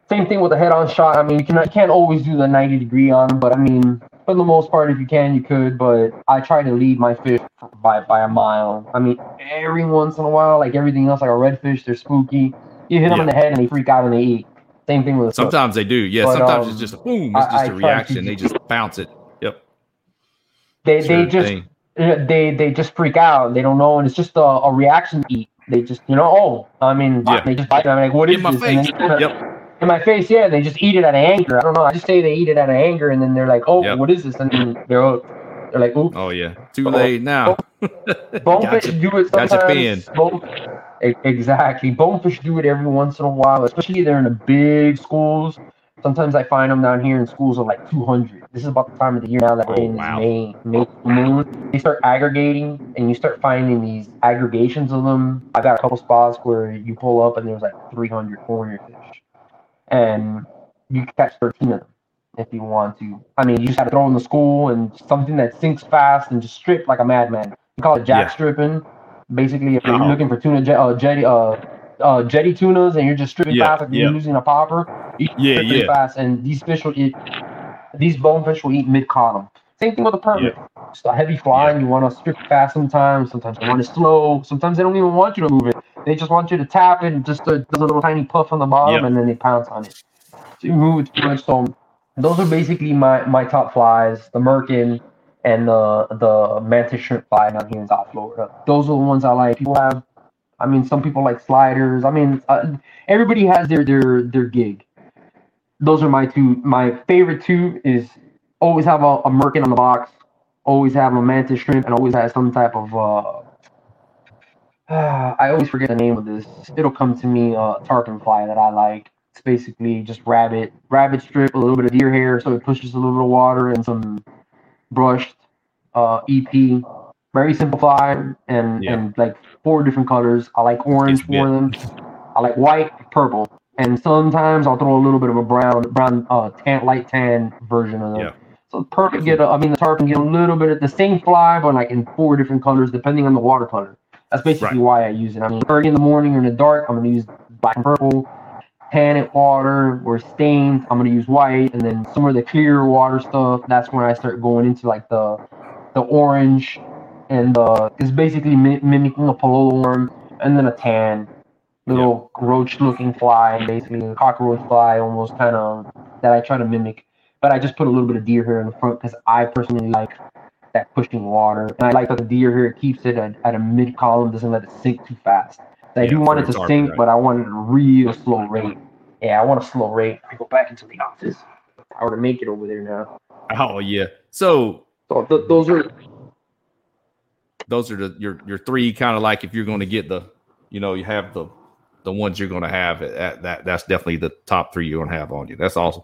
Same thing with the head-on shot. I mean, you can you can't always do the 90 degree on but I mean, for the most part, if you can, you could. But I try to lead my fish by by a mile. I mean, every once in a while, like everything else, like a redfish, they're spooky. You hit them in the head and they freak out and they eat. Same thing with. Sometimes they do. Yeah. But, sometimes um, it's just a boom. It's just I a reaction. They just bounce it. Yep. they Sure they just thing. they they just freak out. They don't know, and it's just a, a reaction to eat. They just you know, oh, I mean, Yeah. they just bite. I'm like, what is in my this? Then face. Yep. In my face, yeah, they just eat it out of anger. I don't know. I just say they eat it out of anger, and then they're like, "Oh, Yep. what is this?" And then they're hooked. they're like, "Oops." Oh yeah. Too late now. Bonefish Gotcha. [laughs] do it Gotcha, sometimes. Bone, exactly. Bonefish do it every once in a while, especially they're in the big schools. Sometimes I find them down here in schools of like 200. This is about the time of the year now that we're Oh, in wow. May, May, Moon. They start aggregating, and you start finding these aggregations of them. I've got a couple spots where you pull up and there's like 300, 400 fish, and you can catch 13 of them if you want to. I mean, you just have to throw in the school and something that sinks fast and just strip like a madman. We call it jack Yeah. stripping. Basically, if you're Uh-oh. looking for tuna jet, uh, jetty, uh, uh, jetty tunas, and you're just stripping Yeah, fast like yeah. you're using a popper, you Yeah, yeah. fast, and these fish will eat. These bonefish will eat mid column. Same thing with a permit. It's a heavy fly, and you want to strip fast sometimes. Sometimes you want it slow. Sometimes they don't even want you to move it. They just want you to tap it and just does a little tiny puff on the bottom, Yeah. and then they pounce on it. So you move it too much. So those are basically my my top flies: the merkin and the the mantis shrimp fly down here in South Florida. Those are the ones I like. People have, I mean, some people like sliders. I mean, uh, everybody has their their their gig. Those are my two. My favorite two is always have a, a merkin on the box, always have a mantis shrimp, and always have some type of. uh [sighs] I always forget the name of this. It'll come to me. Uh, tarpon fly that I like. It's basically just rabbit, rabbit strip, a little bit of deer hair, so it pushes a little bit of water and some brushed uh, EP. Very simple fly and Yeah. and like four different colors. I like orange for them. I like white, purple, and sometimes I'll throw a little bit of a brown, brown, uh, tan, light tan version of them. Yeah. So perfect get, a, I mean, the tarpon get a little bit of the same fly, but like in four different colors depending on the water color. That's basically why I use it. I mean, early in the morning or in the dark, I'm gonna use black and purple. Tan it water or stained, I'm gonna use white, and then some of the clear water stuff. That's when I start going into like the the orange, and uh, it's basically mi- mimicking a palolo worm, and then a tan, little roach-looking fly, basically a cockroach fly, almost kind of that I try to mimic. But I just put a little bit of deer hair in the front because I personally like that pushing water, and I like that the deer hair keeps it at, at a mid column, doesn't let it sink too fast. I Yeah, do want it to sink, right. but I want it a real slow rate. Yeah, I want a slow rate. I go back into the office. I were to make it over there now. Oh yeah. So So th- those are those are the your your three kind of like if you're going to get the you know you have the the ones you're going to have eh, at that that's definitely the top three you're going to have on you that's awesome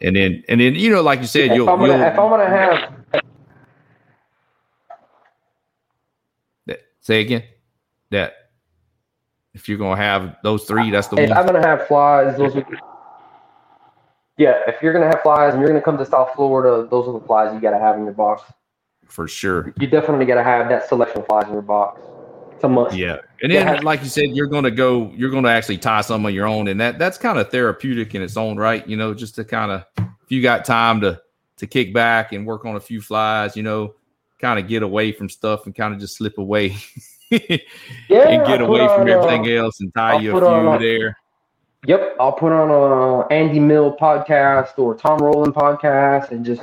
and then and then you know like you said if you'll, I'm you'll if I'm gonna have that- say again that If you're gonna have those three, that's the If one. I'm gonna have flies, those are yeah. If you're gonna have flies and you're gonna come to South Florida, those are the flies you gotta have in your box. for sure. You definitely gotta have that selection of flies in your box. It's a must. Yeah, and then Yeah. like you said, you're gonna go. You're gonna actually tie some of your own, and that that's kind of therapeutic in its own right. You know, just to kind of if you got time to to kick back and work on a few flies, you know, kind of get away from stuff and kind of just slip away [laughs] and get away put from on, everything uh, else and tie I'll you a few on, uh, there. Yep, I'll put on a Andy Mill podcast or Tom Rowland podcast and just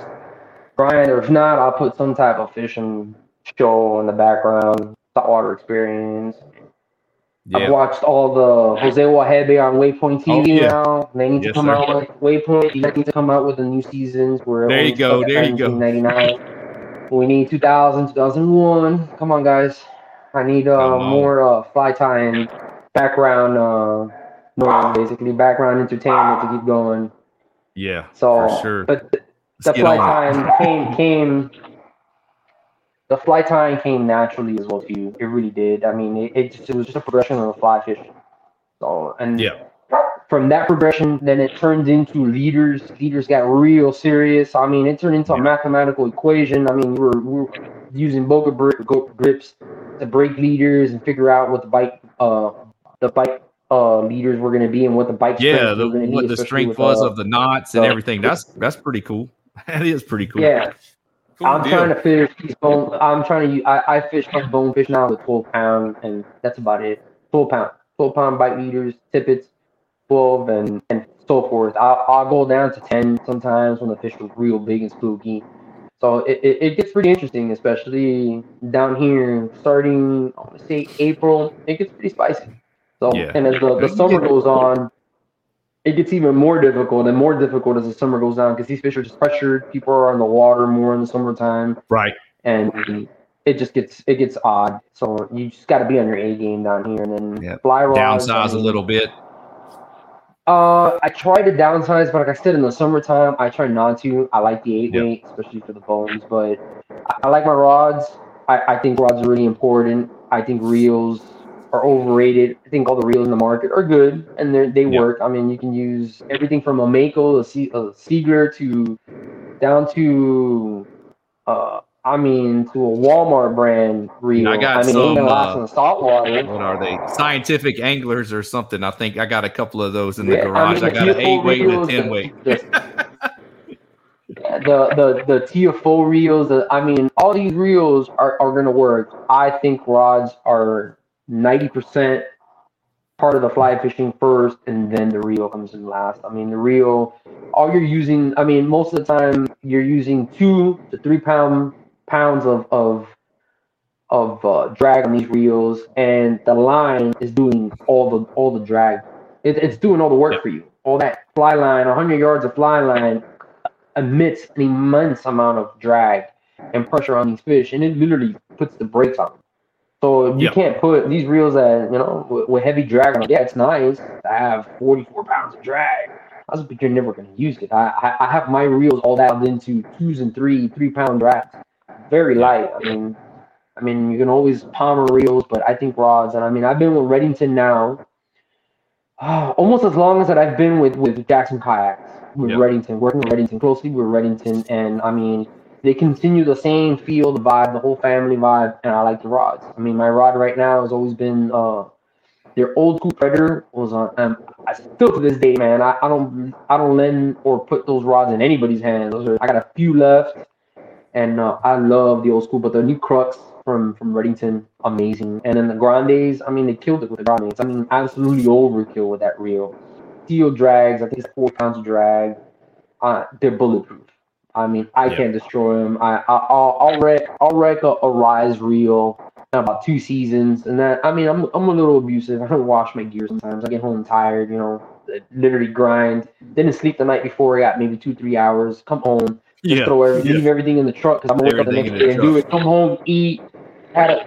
grind. Or if not, I'll put some type of fishing show in the background, saltwater experience. I've watched all the Jose Wejebe on Waypoint Oh, TV yeah. now. They need to come sir. out with Waypoint. They need to come out with the new seasons. Where There you go, there you go. 1999. We need 2000, 2001. Come on, guys. I need uh, more uh, fly tying background, uh, no, basically background entertainment to keep going. yeah, So, for sure. but th- the fly time came came the fly tying came naturally as well too. It really did. I mean, it, it just it was just a progression of a fly fishing. So and Yeah. From that progression, then it turned into leaders. Leaders got real serious. I mean, it turned into a mathematical equation. I mean, we were, we were using boga grips to break leaders and figure out what the bike, uh the bite uh leaders were going to be and what the bike. Yeah, strength the, was going be. what the strength with, was uh, of the knots and everything. That's that's pretty cool. [laughs] That is pretty cool. Yeah, Cool I'm deal. trying to fish these bone. I'm trying to. I, I fish like bonefish now with 12 pound, and that's about it. 12 pound, 12 pound bite leaders, tippets, 12, and and so forth. I'll, I'll go down to 10 sometimes when the fish was real big and spooky. So it, it, it gets pretty interesting, especially down here. Starting, I want to say April, it gets pretty spicy. So Yeah. and as the, the summer goes on, it gets even more difficult and more difficult as the summer goes on because these fish are just pressured. People are on the water more in the summertime, right. and it just gets it gets odd. So you just got to be on your A game down here, and then Yeah. fly rods. I Downsize a little bit. Uh, I tried to downsize, but like I said, in the summertime, I try not to. I like the eight Yep. weight, especially for the bones. But I, I like my rods. I, I think rods are really important. I think reels are overrated. I think all the reels in the market are good and they they Yep. work. I mean, you can use everything from a Mako, a, Se- a Seigler, to down to uh, I mean, to a Walmart brand reel. I got mean, some, uh, in the saltwater. What are they? Scientific anglers or something. I think I got a couple of those in the Yeah, garage. I, the got an eight weight and a ten the- weight. the- the the the TFO reels. The, I mean, all these reels are, are gonna work. I think rods are ninety percent part of the fly fishing first, and then the reel comes in last. I mean, the reel, all you're using. I mean, most of the time you're using two to three pound pounds of of of uh, drag on these reels, and the line is doing all the all the drag. It, it's doing all the work for you. All that fly line, 100 yards of fly line emits an immense amount of drag and pressure on these fish, and it literally puts the brakes on. them. So you can't put these reels that you know with, with heavy drag on. it. Yeah, it's nice to have 44 pounds of drag. I That's but you're never going to use it. I, I I have my reels all dialed into twos and three three pound drags, very light. I mean, I mean you can always palmer reels, but I think rods. And I mean I've been with Redington now, ah, almost as long as that I've been with with Jackson kayaks with Yep. Redington, working with Redington closely with Redington, and I mean they continue the same feel, the vibe, the whole family vibe, and I like the rods. I mean my rod right now has always been uh their old school predator was on um I still to this day, man, I, I don't I don't lend or put those rods in anybody's hands. Those are I got a few left and uh, I love the old school, but the new crux from from Redington, amazing. And then the Grandes, I mean, they killed it with the Grandes. I mean, absolutely overkill with that reel. Steel drags, I think it's four pounds of drag. Uh, they're bulletproof. I mean, I Yeah. can't destroy them. I, I I'll, I'll wreck I'll wreck a, a rise reel about two seasons, and that I mean, I'm I'm a little abusive. I don't wash my gear sometimes. I get home tired, you know, literally grind. Didn't sleep the night before. I got maybe two three hours. Come home just Yeah. throw every, yeah. leave everything in the truck because I'm gonna wake up the Everything next day the and do it. Come home, eat, had a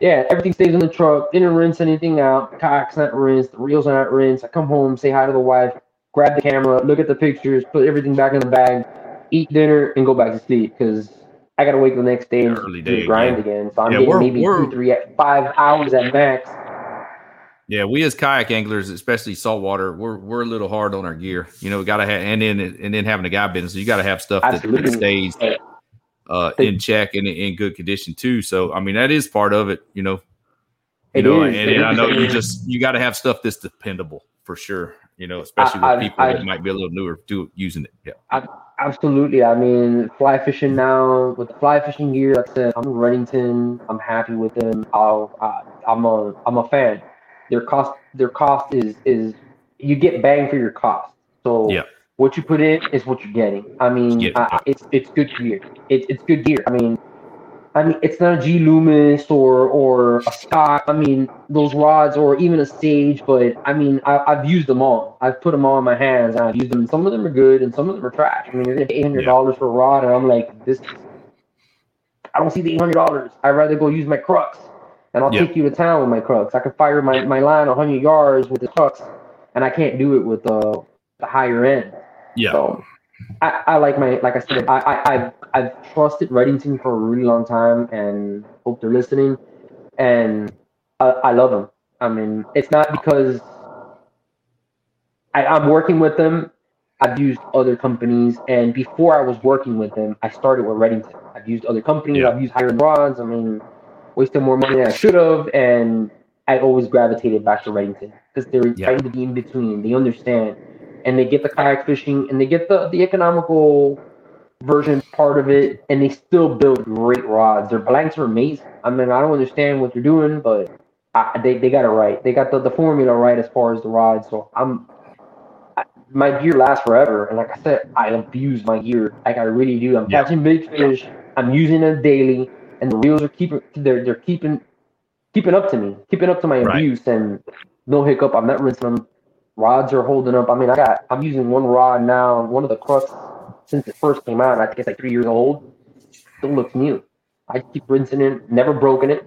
yeah, everything stays in the truck. Didn't rinse anything out. Kayak's not rinsed. The reels are not rinsed. I come home, say hi to the wife, grab the camera, look at the pictures, put everything back in the bag, eat dinner, and go back to sleep because I gotta wake the next day and do the day grind again. So I'm Yeah, getting maybe two, three, five hours at max. Yeah, we as kayak anglers, especially saltwater, we're we're a little hard on our gear. You know, we gotta have and then and then having a guy business, you gotta have stuff that, that stays uh, in check and in, in good condition too. So I mean, that is part of it. You know, you It know, is, and, and I know you just you got to have stuff that's dependable for sure. You know, especially with I- people I- that might be a little newer to using it. Yeah, Absolutely. I mean, fly fishing now with the fly fishing gear. Like I said, I'm Redington. I'm happy with them. I'll, uh, I'm a I'm a fan. Their cost their cost is is you get bang for your cost. So Yeah. what you put in is what you're getting. I mean, Yeah. I, it's it's good gear. It's it's good gear. I mean. I mean, it's not a G Loomis or or a Scott. I mean, those rods or even a Sage. But I mean, I, I've used them all. I've put them all in my hands. And I've used them. Some of them are good, and some of them are trash. I mean, you're eight hundred dollars for a rod, and I'm like, this. I don't see the eight hundred dollars. I'd rather go use my crux, and I'll Yeah. take you to town with my crux. I can fire my, my line hundred yards with the crux, and I can't do it with the the higher end. yeah, So I, I like my like I said I, I I've I've trusted Redington for a really long time and hope they're listening and I, I love them. I mean it's not because I, I'm working with them. I've used other companies and before I was working with them I started with Redington. I've used other companies, Yeah. I've used higher rods, I mean wasted more money than I should have and I always gravitated back to Redington because they're Yeah. trying to be in between. They understand and they get the kayak fishing and they get the, the economical version part of it and they still build great rods. Their blanks are amazing. I mean, I don't understand what they're doing, but I, they, they got it right. They got the, the formula right as far as the rods. So I'm I, my gear lasts forever. And like I said, I abuse my gear. Like I really do. I'm Yeah. catching big fish. I'm using it daily, and the reels are keeping they're they're keeping keeping up to me, keeping up to my Right. abuse, and no hiccup. I'm not rinsing them. Rods are holding up. I mean, I got I'm using one rod now, one of the crux since it first came out. I think it's like three years old. Still looks new. I keep rinsing it, never broken it.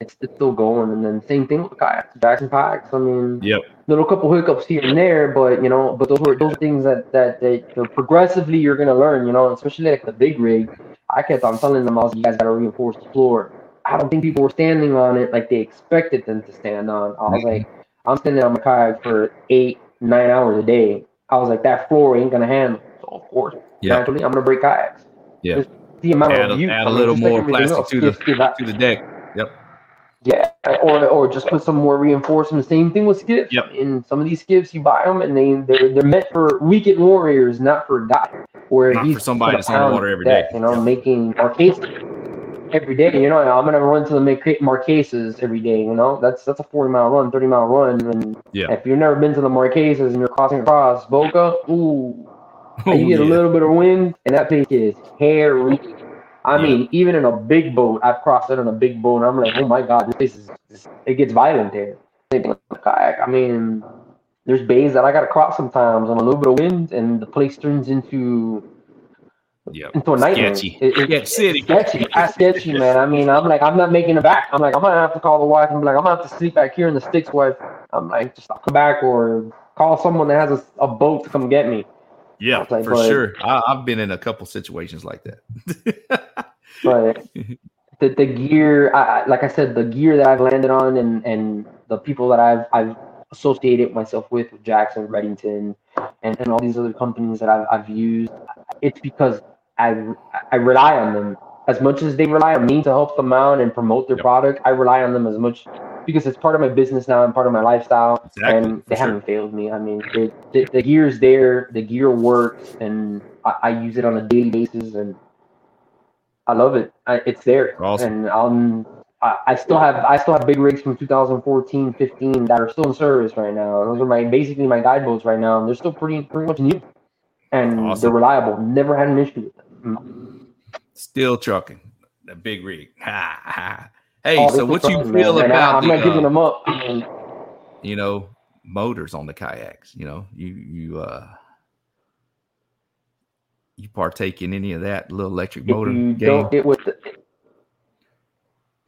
It's, it's still going, and then same thing with kayaks, Jackson packs. I mean, yep, little couple hiccups here and there, but you know, but those are those are things that that know, progressively you're gonna learn, you know, especially like the big rig. I kept on telling them, I was, you guys gotta reinforce the floor. I don't think people were standing on it like they expected them to stand on. I was like, I'm standing on my kayak for eight, nine hours a day. I was like, that floor ain't gonna handle. So of course, yeah, naturally, I'm gonna break kayaks. Yeah. Just the amount Add a- of use. add a I mean, little just like more plastic else, to the- skip- skip out- to the deck. Yeah, or or just put some more reinforcement. Same thing with skiffs. Yep. In some of these skiffs, you buy them and they they're, they're meant for weekend warriors, not for a. Where Not he's for somebody that's on water every day. You know, Yep. making Marquesas every day. You know, I'm gonna run to the Marque- Marquesas every day. You know, that's that's a 40 mile run, 30 mile run. And Yeah. if you've never been to the Marquesas and you're crossing across Boca, ooh, [laughs] Oh, you get yeah. a little bit of wind, and that place is hairy. I Yeah. mean, even in a big boat, I've crossed it on a big boat, and I'm like, oh my god, this place is it gets violent there. Same with the kayak. I mean, there's bays that I got to cross sometimes on a little bit of wind, and the place turns into Yep. into a nightmare. Sketchy. It- it- Sketch city. Sketchy, that's sketchy, [laughs] man. I mean, I'm like, I'm not making it back. I'm like, I'm gonna have to call the wife and be like, I'm gonna have to sleep back here in the sticks, wife. I'm like, just come back or call someone that has a, a boat to come get me. Yeah, for but- sure. I, I've been in a couple situations like that. [laughs] but the, the gear I, I- like i said the gear that i've landed on and and the people that i've i've associated myself with with jackson redington and, and all these other companies that I've, I've used it's because i i rely on them as much as they rely on me to help them out and promote their Yep. product i rely on them as much because it's part of my business now and part of my lifestyle Exactly. and they sure. haven't failed me. I mean, it, the, the gear's there, the gear works, and I, I use it on a daily basis, and I love it. I, it's there, Awesome. and um, I, I still have I still have big rigs from 2014, 15 that are still in service right now. Those are my basically my guide boats right now, and they're still pretty pretty much new, and Awesome. they're reliable. Never had an issue with them. Still trucking. The big rig. Ha, ha. Hey, Oh, so what you trucking, feel man. About I'm the, not giving uh, them up. You know, motors on the kayaks? You know, you you uh you partake in any of that little electric if motor you game? don't get with the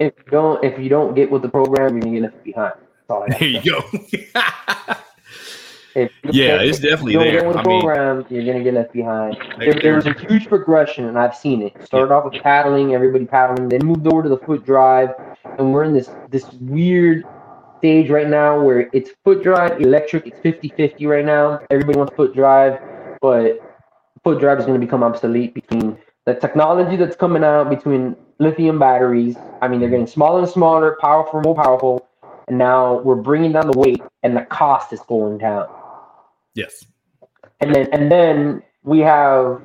if you don't if you don't get with the program, you're gonna get left behind. [laughs] There you go. [laughs] If Yeah, it's if you definitely don't there. with the I mean- program, you're gonna get left behind. There- There, there's a huge progression, and I've seen it. Started off with paddling, everybody paddling, then moved over to the foot drive, and we're in this this weird stage right now where it's foot drive, electric. It's 50-50 right now. Everybody wants foot drive, but foot drive is going to become obsolete between the technology that's coming out between lithium batteries. I mean, they're getting smaller and smaller, powerful, more powerful, and now we're bringing down the weight, and the cost is going down. Yes. And then and then we have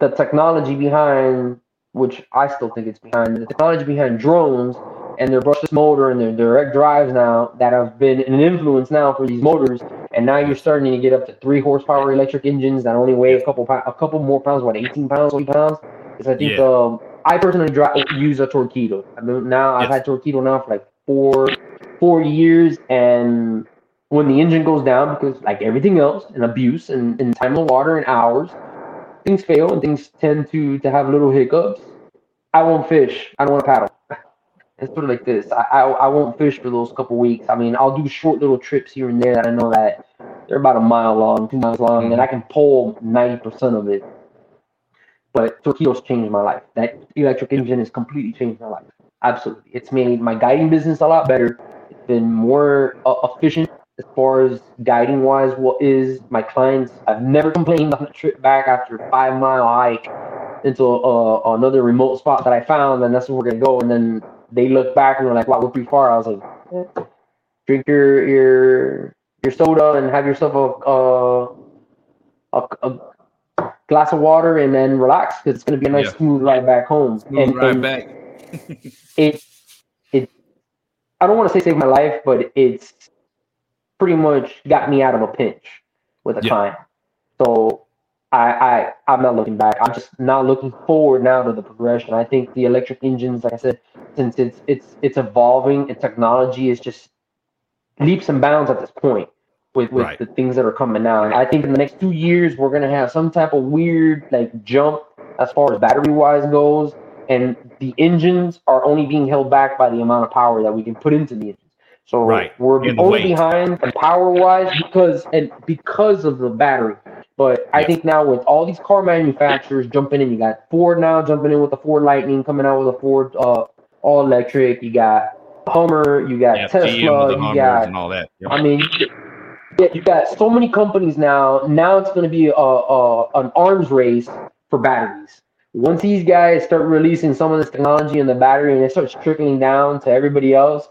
the technology behind, which I still think it's behind the technology behind drones and their brushless motor and their direct drives now that have been an influence now for these motors. And now you're starting to get up to three horsepower electric engines that only weigh a couple a couple more pounds, what 18 pounds, 20 pounds. Because I think Yeah. um, I personally drive, use a Torqeedo. I mean, now I've had Torqeedo now for like four four years, and when the engine goes down, because like everything else, and abuse and, and time of water and hours, things fail and things tend to to have little hiccups. I won't fish. I don't want to paddle. it's sort of like this. I, I I won't fish for those couple weeks. I mean, I'll do short little trips here and there that I know that they're about a mile long, two miles long, and I can pull ninety percent of it. But Torqeedo's changed my life. That electric engine has completely changed my life. Absolutely, it's made my guiding business a lot better. It's been more uh, efficient as far as guiding wise. What is my clients? I've never complained on a trip back after a five mile hike into uh, another remote spot that I found, and that's where we're gonna go. And then they look back and they're like, "Wow, we're pretty far." I was like, eh, "Drink your your your soda and have yourself a a, a, a glass of water and then relax because it's gonna be a nice Yeah. smooth ride back home." Move and, right and back. it it I don't want to say save my life, but it's pretty much got me out of a pinch with a Yeah. client. So I, I I'm not looking back. I'm just not looking forward now to the progression. I think the electric engines, like I said, since it's it's it's evolving and technology is just leaps and bounds at this point with, with Right. the things that are coming out. I think in the next two years we're gonna have some type of weird like jump as far as battery wise goes, and the engines are only being held back by the amount of power that we can put into the engines. So Right. we're And only weight. behind power wise because and because of the battery. But I think now with all these car manufacturers jumping in, you got Ford now jumping in with the Ford Lightning, coming out with a Ford uh, all electric. You got Hummer, you got Yeah, Tesla, you got and all that. I mean, yeah, you got so many companies now. Now it's going to be a, a an arms race for batteries. Once these guys start releasing some of this technology in the battery and it starts trickling down to everybody else,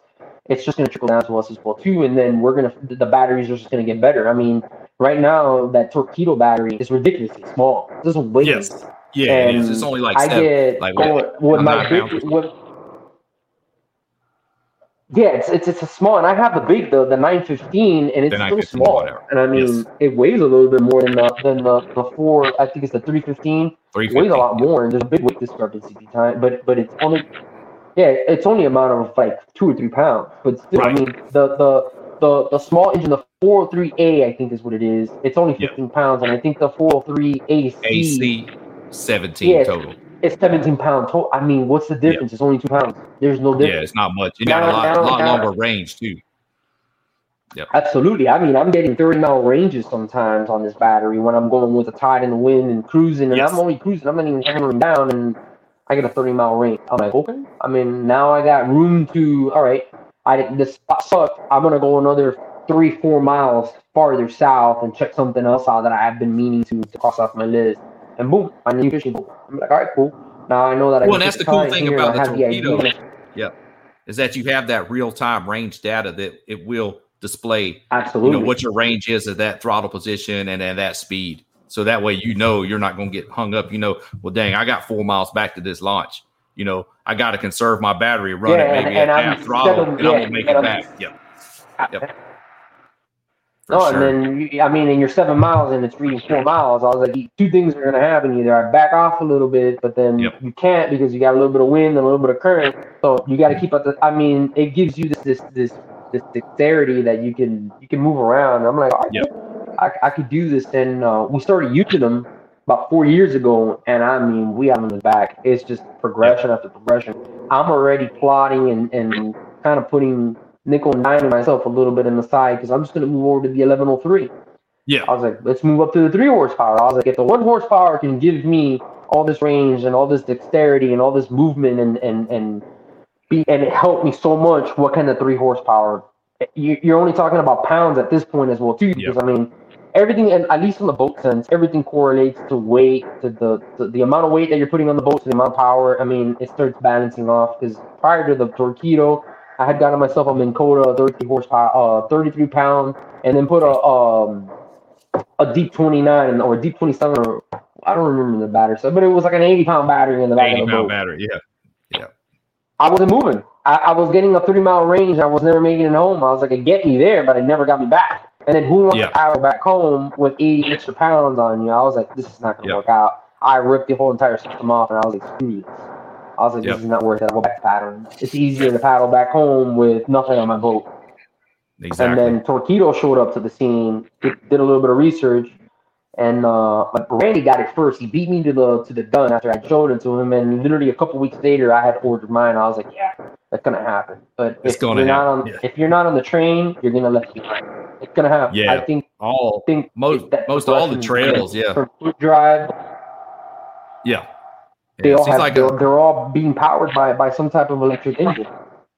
it's just going to trickle down to us as well too. And then we're gonna the batteries are just going to get better. I mean, right now that Torqeedo battery is ridiculously small. It doesn't weigh. Yes. Yeah, it. And It's only like I seven. get like going, what, my big, with, yeah, it's, it's it's a small, and I have the big the the 915, and it's still small. And I mean, Yes. it weighs a little bit more than the than the, the four. I think it's the 315. It weighs a lot more, and there's a big weight discrepancy behind. But but it's only yeah, it's only a matter of like two or three pounds. But still, Right. I mean, the the the the small engine, the 403A, I think is what it is. It's only Yeah. 15 pounds, and I think the 403AC AC 17 Yeah. total. It's 17 pounds. total. I mean, what's the difference? It's only two pounds. There's no difference. Yeah, it's not much. You got a lot, now- lot now- longer range too. Yeah, absolutely. I mean, I'm getting 30 mile ranges sometimes on this battery when I'm going with the tide and the wind and cruising, and Yes. I'm only cruising. I'm not even hammering down, and I get a 30 mile range. I'm like, okay. I mean, now I got room to. All right, I this spot sucked. I'm gonna go another three, four miles farther south and check something else out that I have been meaning to, to cross off my list. And boom, I new fishing boat. I'm like, all right, cool. Now I know that I Well, and that's the cool thing about the have idea. Torqeedo. Is that you have that real time range data that it will display you Absolutely. know what your range is at that throttle position and at that speed. So that way you know you're not going to get hung up. You know, well, dang, I got four miles back to this launch. You know, I got to conserve my battery, run Yeah, it maybe and at I'm half throttle, and I'm gonna make it back. Yep, Yep. for No, sure. and then you- I mean, and you're seven miles and it's reading four miles. I was like, two things are gonna happen: either I back off a little bit, but then Yep. you can't because you got a little bit of wind and a little bit of current. So you got to mm-hmm. keep up the. I mean, it gives you this this this this dexterity that you can you can move around. I'm like, right, Yep. I I could do this. And uh, we started using them about four years ago, and I mean, we haven't looked back. It's just progression after progression. I'm already plotting and and kind of putting nickel and diming myself a little bit in the side because I'm just going to move over to the 1103. yeah, I was like, let's move up to the three horsepower. I was like, if the one horsepower can give me all this range and all this dexterity and all this movement and and and be and it helped me so much, what can the three horsepower you, you're only talking about pounds at this point as well too. Because I mean, everything, and at least from the boat sense, everything correlates to weight, to the to the amount of weight that you're putting on the boat, to the amount of power. I mean, it starts balancing off. Because prior to the Torqeedo, I had gotten myself a Minn Kota 33 horsepower, uh, 33 pound, and then put a um a deep 29 or a deep 27 or I don't remember the battery, so but it was like an 80 pound battery in the back 80 of the pound boat. battery. Yeah, yeah. I wasn't moving. I, I was getting a 30 mile range. I was never making it home. I was like, it get me there, but it never got me back. And then who wants Yeah. to paddle back home with 80 extra pounds on you? I was like, this is not going to Yeah. work out. I ripped the whole entire system off, and I was like, screw this. I was like, Yep. is not worth it. I'll go back to paddling. It's easier to paddle back home with nothing on my boat. Exactly. And then Torqeedo showed up to the scene, did, did a little bit of research, and uh, but Randy got it first. He beat me to the to the done after I showed it to him, and literally a couple weeks later, I had ordered mine. I was like, yeah, that's gonna happen. But It's if gonna you're not on yeah. if you're not on the train, you're gonna left behind. It's gonna happen. Yeah. I think all think most most all the trails. Yeah. from drive, Yeah. they Yeah, all seems have like they're, a, they're all being powered by by some type of electric engine.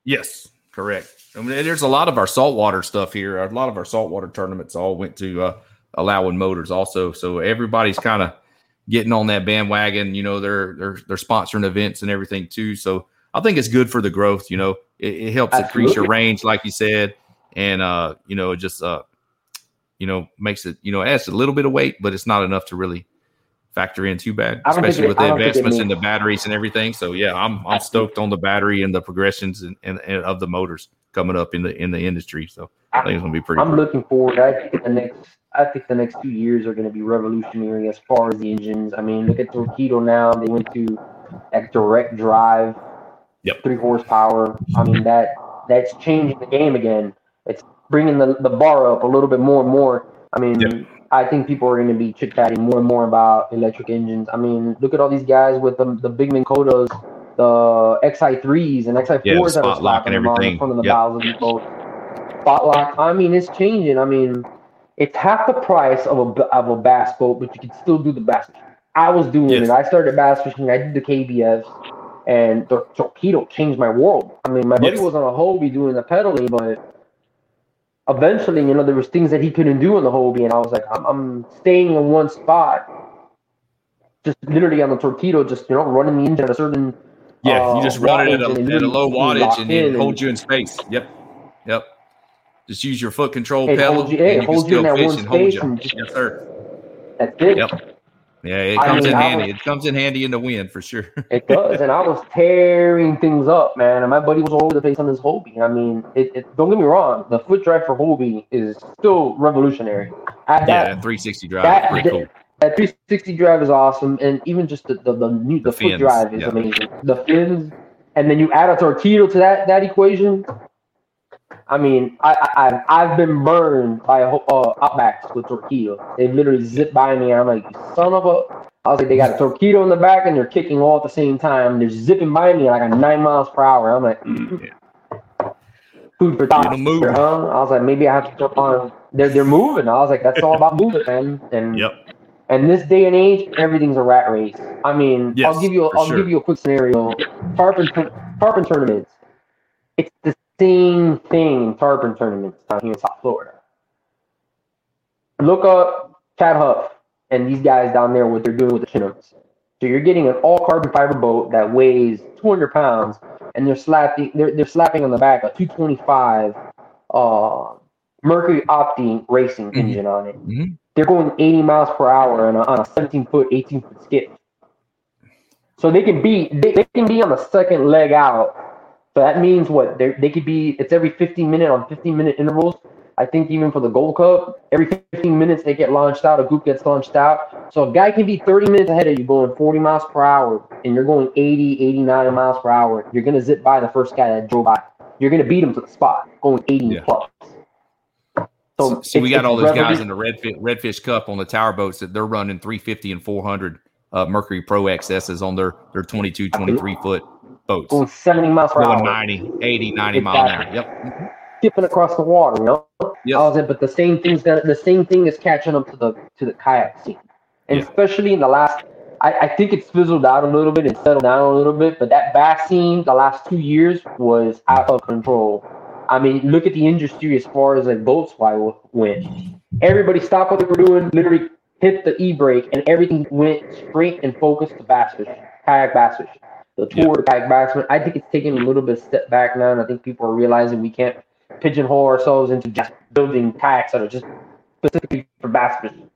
yes, correct. I mean, there's a lot of our saltwater stuff here. A lot of our saltwater tournaments all went to uh, allowing motors also. So everybody's kind of getting on that bandwagon. You know, they're they're they're sponsoring events and everything too. So I think it's good for the growth. You know, it, it helps increase your range, like you said, and uh, you know, it just uh, you know, makes it you know, adds a little bit of weight, but it's not enough to really factor in too bad, I don't think especially it- with the I don't think it investments in the batteries and everything. So yeah, I'm I'm stoked on the battery and the progressions and, and, and of the motors coming up in the in the industry. So I think it's gonna be pretty. I'm cool. looking forward. I think the next, I think the next two years are going to be revolutionary as far as the engines. I mean, look at Torqeedo now. They went to that direct drive, Yep. three horsepower. I mean that that's changing the game again. It's bringing the, the bar up a little bit more and more. I mean, Yep. I think people are going to be chit chatting more and more about electric engines. I mean, look at all these guys with the the big Minn Kotas, the XI3s and XI4s Yeah, that are spot lock and slapping them on the everything. front of the Yep. bows of these boats. Spot lock. I mean, it's changing. I mean, it's half the price of a of a bass boat, but you can still do the bass. I was doing Yes. it. I started bass fishing. I did the KBS, and the Torqeedo changed my world. I mean, my buddy Yes. was on a Hobie doing the pedaling, but eventually, you know, there was things that he couldn't do on the Hobie, and I was like, I'm, I'm staying in one spot, just literally on the Torqeedo, just you know, running the engine at a certain. Yeah, uh, you just run it at a, at a low wattage and it in you in space. Yep, yep. Just use your foot control pedal holds you- and you can holds you in still that fish one and hold you. just- Yes, sir. That's it. Yep. Yeah, it I comes mean, in handy. was- it comes in handy in the wind for sure. [laughs] It does, and I was tearing things up, man. And my buddy was all over the place on his Hobie. I mean, it, it, don't get me wrong, the foot drive for Hobie is still revolutionary. At yeah, that, that 360 drive that- is pretty cool. that 360 drive is awesome, and even just the the the, new, the, The foot fins, drive is yeah. amazing. The fins, and then you add a Torqeedo to that that equation. I mean, I, I I've- I've been burned by uh, outbacks with Torqeedo. They literally zip by me, and I'm like, son of a. I was like, they got a Torqeedo in the back, and they're kicking all at the same time. They're zipping by me like a nine miles per hour. I'm like, food for thought. Huh? I was like, maybe I have to jump on. They're they're moving. I was like, that's all about moving, man. And Yep. and this day and age, everything's a rat race. I mean, Yes, I'll give you for I'll sure. give you a quick scenario. Tarpon tarpon tournaments. It's the same thing in tarpon tournaments down here in South Florida. Look up Chad Huff and these guys down there what they're doing with the Chinooks. So you're getting an all carbon fiber boat that weighs 200 pounds, and they're slapping they're, they're slapping on the back a 225 uh, Mercury Opti racing Mhm. engine on it Mhm. they're going 80 miles per hour on a, on a 17 foot, 18 foot skip. So they can be they, they can be on the second leg out. So that means what they they could be. It's every 15 minute on 15 minute intervals. I think even for the Gold Cup, every 15 minutes they get launched out. A group gets launched out. So a guy can be 30 minutes ahead of you, going 40 miles per hour, and you're going 80, 89 miles per hour. You're gonna zip by the first guy that drove by. You're gonna beat him to the spot, going 80 Yeah. plus. So, see, we got all those guys in the Redfish, Redfish Cup on the tower boats that they're running 350 and 400 uh, Mercury Pro XSs on their, their 22, 23 foot boats. going 70 miles per hour. Going 90, 80, 90 mile an hour. Yep. Mm-hmm. skipping across the water, you know. Yep. I was like, but the same thing's gonna, the same thing is catching up to the to the kayak scene, and Yeah. especially in the last. I, I think it's fizzled out a little bit and settled down a little bit, but that bass scene the last two years was out of control. I mean, look at the industry as far as like boats went. Everybody stopped what they were doing, literally hit the e brake, and everything went straight and focused to bass fishing, kayak bass fishing. The tour yeah. bassman. I think it's taking a little bit of step back now, and I think people are realizing we can't pigeonhole ourselves into just building kayaks that are just specifically for bass fishing.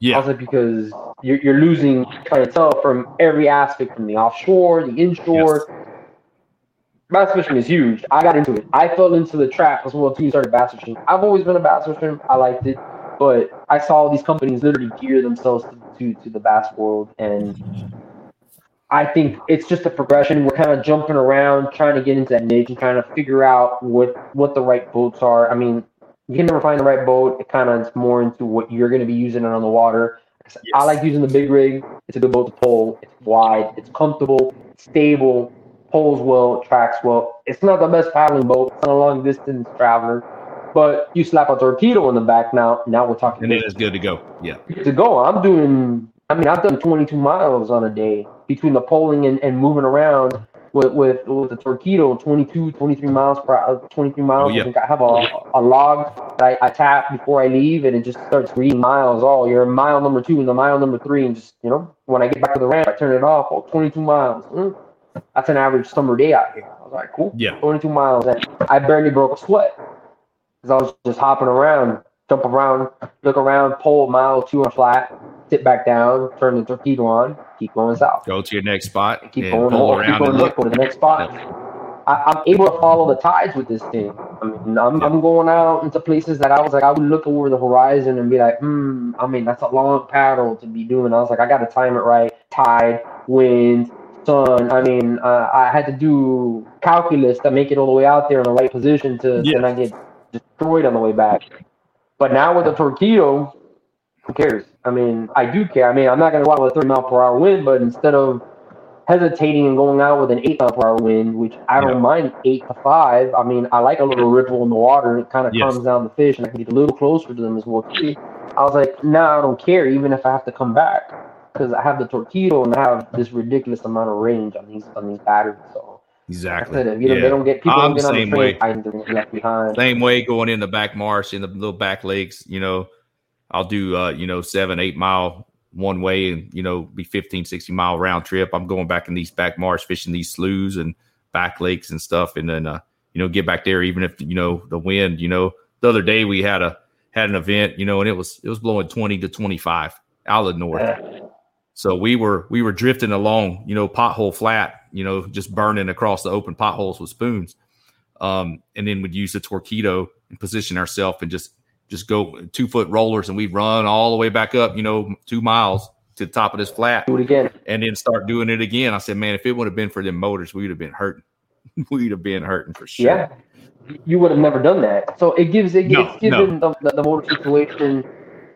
Yeah. Also because you're, you're losing clientele from every aspect, from the offshore, the inshore. Yes. Bass fishing is huge. I got into it. I fell into the trap as well too. Started bass fishing. I've always been a bass fisherman. I liked it, but I saw these companies literally gear themselves to, to, to the bass world, and I think it's just a progression. We're kind of jumping around, trying to get into that niche and trying to figure out what what the right boats are. I mean, you can never find the right boat. It kind of is more into what you're going to be using it on the water. Yes. I like using the big rig. It's a good boat to pull. It's wide. It's comfortable. It's stable. Pulls well. Tracks well. It's not the best paddling boat. It's not a long distance traveler. But you slap a Torqeedo in the back now. Now we're talking. And it is good to go. Yeah. To go. I'm doing. I mean, I've done 22 miles on a day between the poling and, and moving around with with with the Torqeedo, 22 23 miles per hour 23 miles. Oh, yeah. i think i have a, a log that I, I, tap before i leave and it just starts reading miles oh you're mile number two and the mile number three and just you know when i get back to the ramp i turn it off. Oh 22 miles. Mm, that's an average summer day out here. I was like cool. Yeah. 22 miles and i barely broke a sweat because i was just hopping around jump around look around pull a mile two on flat sit back down turn the Torqeedo on keep going south. Go to your next spot. Keep going around keep going look for the next spot. I, am able to follow the tides with this thing. I mean, I'm, yeah. I'm going out into places that I was like, I would look over the horizon and be like, hmm, I mean, that's a long paddle to be doing. I was like, I got to time it right. Tide, wind, sun. I mean, uh, I had to do calculus to make it all the way out there in the right position to, yeah. to not get destroyed on the way back. But now with the Torqeedo, who cares? I mean, I do care. I mean, I'm not going to go out with a 30 mile per hour wind, but instead of hesitating and going out with an 8 mile per hour wind, which I don't yeah. mind 8 to 5, I mean, I like a little ripple in the water. It kind of yes. calms down the fish, and I can get a little closer to them as well. Too. I was like, no, nah, I don't care, even if I have to come back, because I have the Torqeedo and I have this ridiculous amount of range on these on these batteries. So Exactly. Said, you know, yeah. They don't get people I'm don't get the same way. left behind. Same way going in the back marsh in the little back lakes. You know, I'll do uh, you know seven eight mile one way and you know be 15 60 mile round trip. I'm going back in these back marsh fishing these sloughs and back lakes and stuff and then uh, you know get back there even if you know the wind you know. The other day we had a had an event you know and it was it was blowing 20 to 25 out of the north. So we were we were drifting along you know pothole flat you know just burning across the open potholes with spoons um, and then we'd use the Torqeedo and position ourselves and just just go two foot rollers and we run all the way back up, you know, two miles to the top of this flat. Do it again. And then start doing it again. I said, man, if it would have been for them motors, we would have been hurting. [laughs] We'd have been hurting for sure. Yeah. You would have never done that. So it gives it, no, it's given no. the, the, the motor situation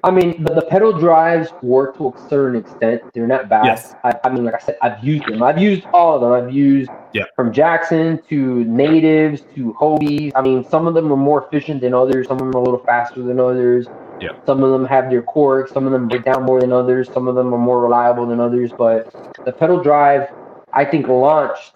I mean, the, the, pedal drives work to a certain extent. They're not bad. Yes. I, I, mean, like I said, I've used them. I've used all of them. I've used yeah. from Jackson to natives to Hobies. I mean, some of them are more efficient than others. Some of them are a little faster than others. Yeah. Some of them have their quirks. Some of them break down more than others. Some of them are more reliable than others. But the pedal drive, I think, launched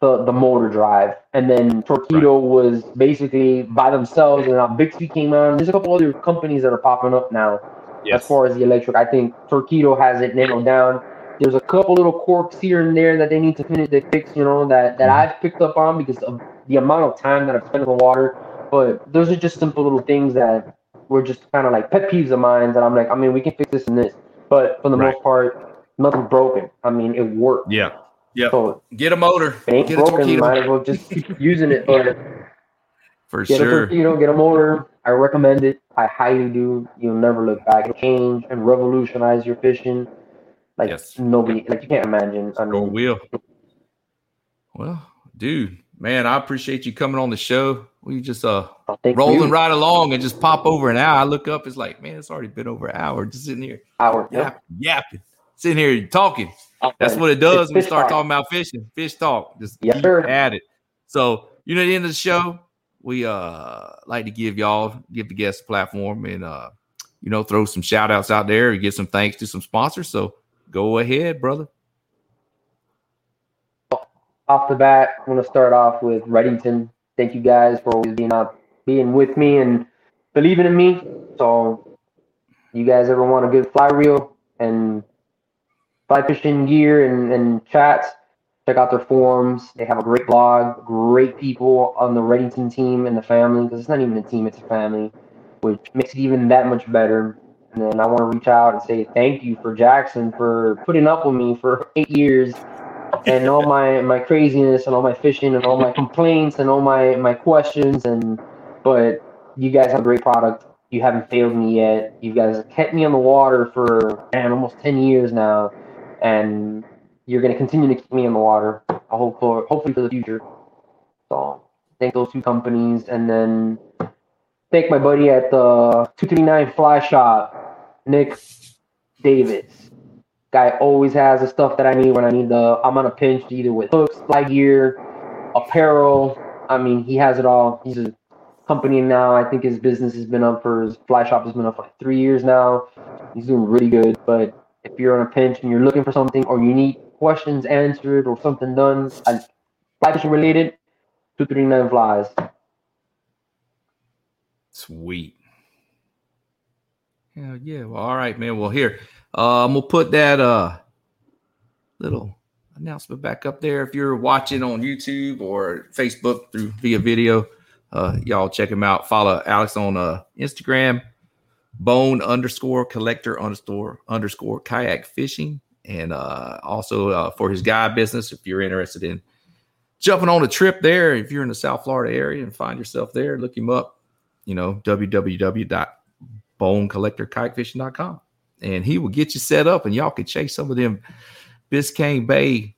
the, the motor drive. And then Torqeedo was basically by themselves. And now Bixpy came on. There's a couple other companies that are popping up now yes. as far as the electric. I think Torqeedo has it nailed down. There's a couple little quirks here and there that they need to finish to fix, you know, that, that mm-hmm. I've picked up on because of the amount of time that I've spent in the water. But those are just simple little things that were just kind of like pet peeves of mine that I'm like, I mean, we can fix this and this. But for the right. most part, nothing broken. I mean, it worked. Yeah. Yeah. So get a motor. ain't get broken. A might as well just keep using it. But [laughs] for get sure. A know, get a motor. I recommend it. I highly do. You'll never look back. Change and revolutionize your fishing. Like yes. nobody, like you can't imagine. I mean, wheel. Well, dude, man, I appreciate you coming on the show. We just uh oh, rolling you. right along and just pop over an hour. I look up, it's like, man, it's already been over an hour just sitting here. Hour, yeah, yapping, sitting here talking. That's what it does we start talking about fishing. Fish talk. Just yes, sir. at it. So, you know, at the end of the show, we uh like to give y'all, give the guests a platform and uh, you know, throw some shout outs out there and give some thanks to some sponsors. So go ahead, brother. Off the bat, I'm gonna start off with Redington thank you guys for always being out, being with me and believing in me. So, you guys ever want a good fly reel and fly fishing gear and, and chats? Check out their forums. They have a great blog, great people on the Redington team and the family because it's not even a team, it's a family, which makes it even that much better. And then I want to reach out and say thank you for Jackson for putting up with me for eight years and all my my craziness and all my fishing and all my complaints and all my my questions and but you guys have a great product. You haven't failed me yet. You guys have kept me on the water for man, almost ten years now, and you're gonna continue to keep me in the water. Hope for hopefully for the future. So thank those two companies, and then thank my buddy at the two three nine Fly Shop, Nick Davis guy always has the stuff that I need when I need the I'm on a pinch either with hooks, fly gear, apparel. I mean, he has it all. He's a company now. I think his business has been up for his fly shop has been up for like three years now. He's doing really good. But if you're on a pinch and you're looking for something or you need questions answered or something done, fly fishing related, two three nine flies. Sweet. Hell yeah. Well, all right, man. Well, here um, we'll put that uh little announcement back up there. If you're watching on YouTube or Facebook through via video, uh, y'all check him out. Follow Alex on uh, Instagram, bone underscore collector underscore underscore kayak fishing. And uh, also uh, for his guide business, if you're interested in jumping on a trip there, if you're in the South Florida area and find yourself there, look him up. You know, www.bonecollectorkayakfishing.com and he will get you set up and y'all can chase some of them Biscayne Bay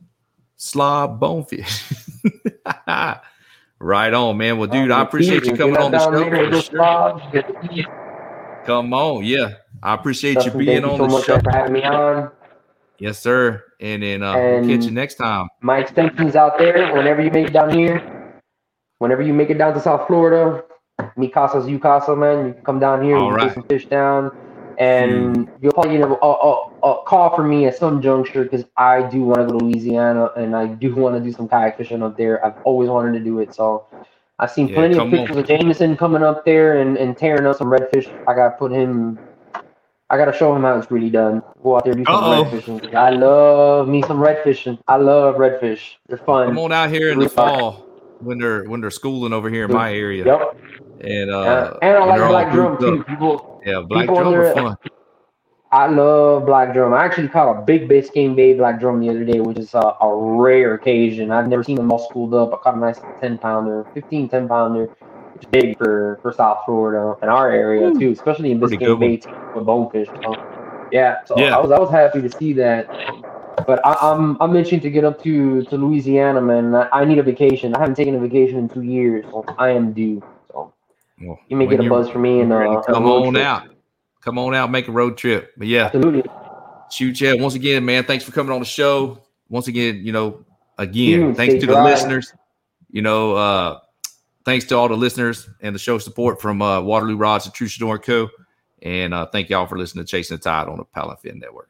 slob bonefish. [laughs] right on, man. Well, dude, I appreciate you coming on the show. Come on, yeah. I appreciate you being on the show. for having me on. Yes, sir. And then uh, and we'll catch you next time. My extension's out there. Whenever you make it down here, whenever you make it down to South Florida, mi casa's you casa, man. You can come down here. All right. some fish down and mm. you'll probably get a, a, a, call from me at some juncture because I do want to go to Louisiana and I do want to do some kayak fishing up there. I've always wanted to do it, so I've seen yeah, plenty of pictures on. of Jameson coming up there and, and tearing up some redfish. I gotta put him. I gotta show him how it's really done. Go out there do some Uh-oh. red fishing. I love me some red fishing. I love redfish. They're fun. Come on out here in the fall when they're when they're schooling over here in my area. Yep. And uh, and I like black drum too. People, yeah, black people drum are fun. I love black drum. I actually caught a big bass Biscayne Bay black drum the other day, which is a, a rare occasion. I've never seen them all schooled up. I caught a nice 10 pounder, 15, 10 pounder. It's big for, for South Florida and our area too, especially in Biscayne Bay with bonefish. So, yeah, so yeah. I was I was happy to see that. But I, am I'm, I'm itching to get up to, to Louisiana, man. I, I need a vacation. I haven't taken a vacation in two years, so I am due. Well, you may get a buzz for me and uh, come on trip. out. Come on out, make a road trip. But yeah, absolutely. Shoot, Chad. Once again, man, thanks for coming on the show. Once again, you know, again, thanks to the listeners. You know, uh, thanks to all the listeners and the show support from uh, Waterloo Rods and True Shador Co. And uh, thank y'all for listening to Chasing the Tide on the Paddle Fin Network.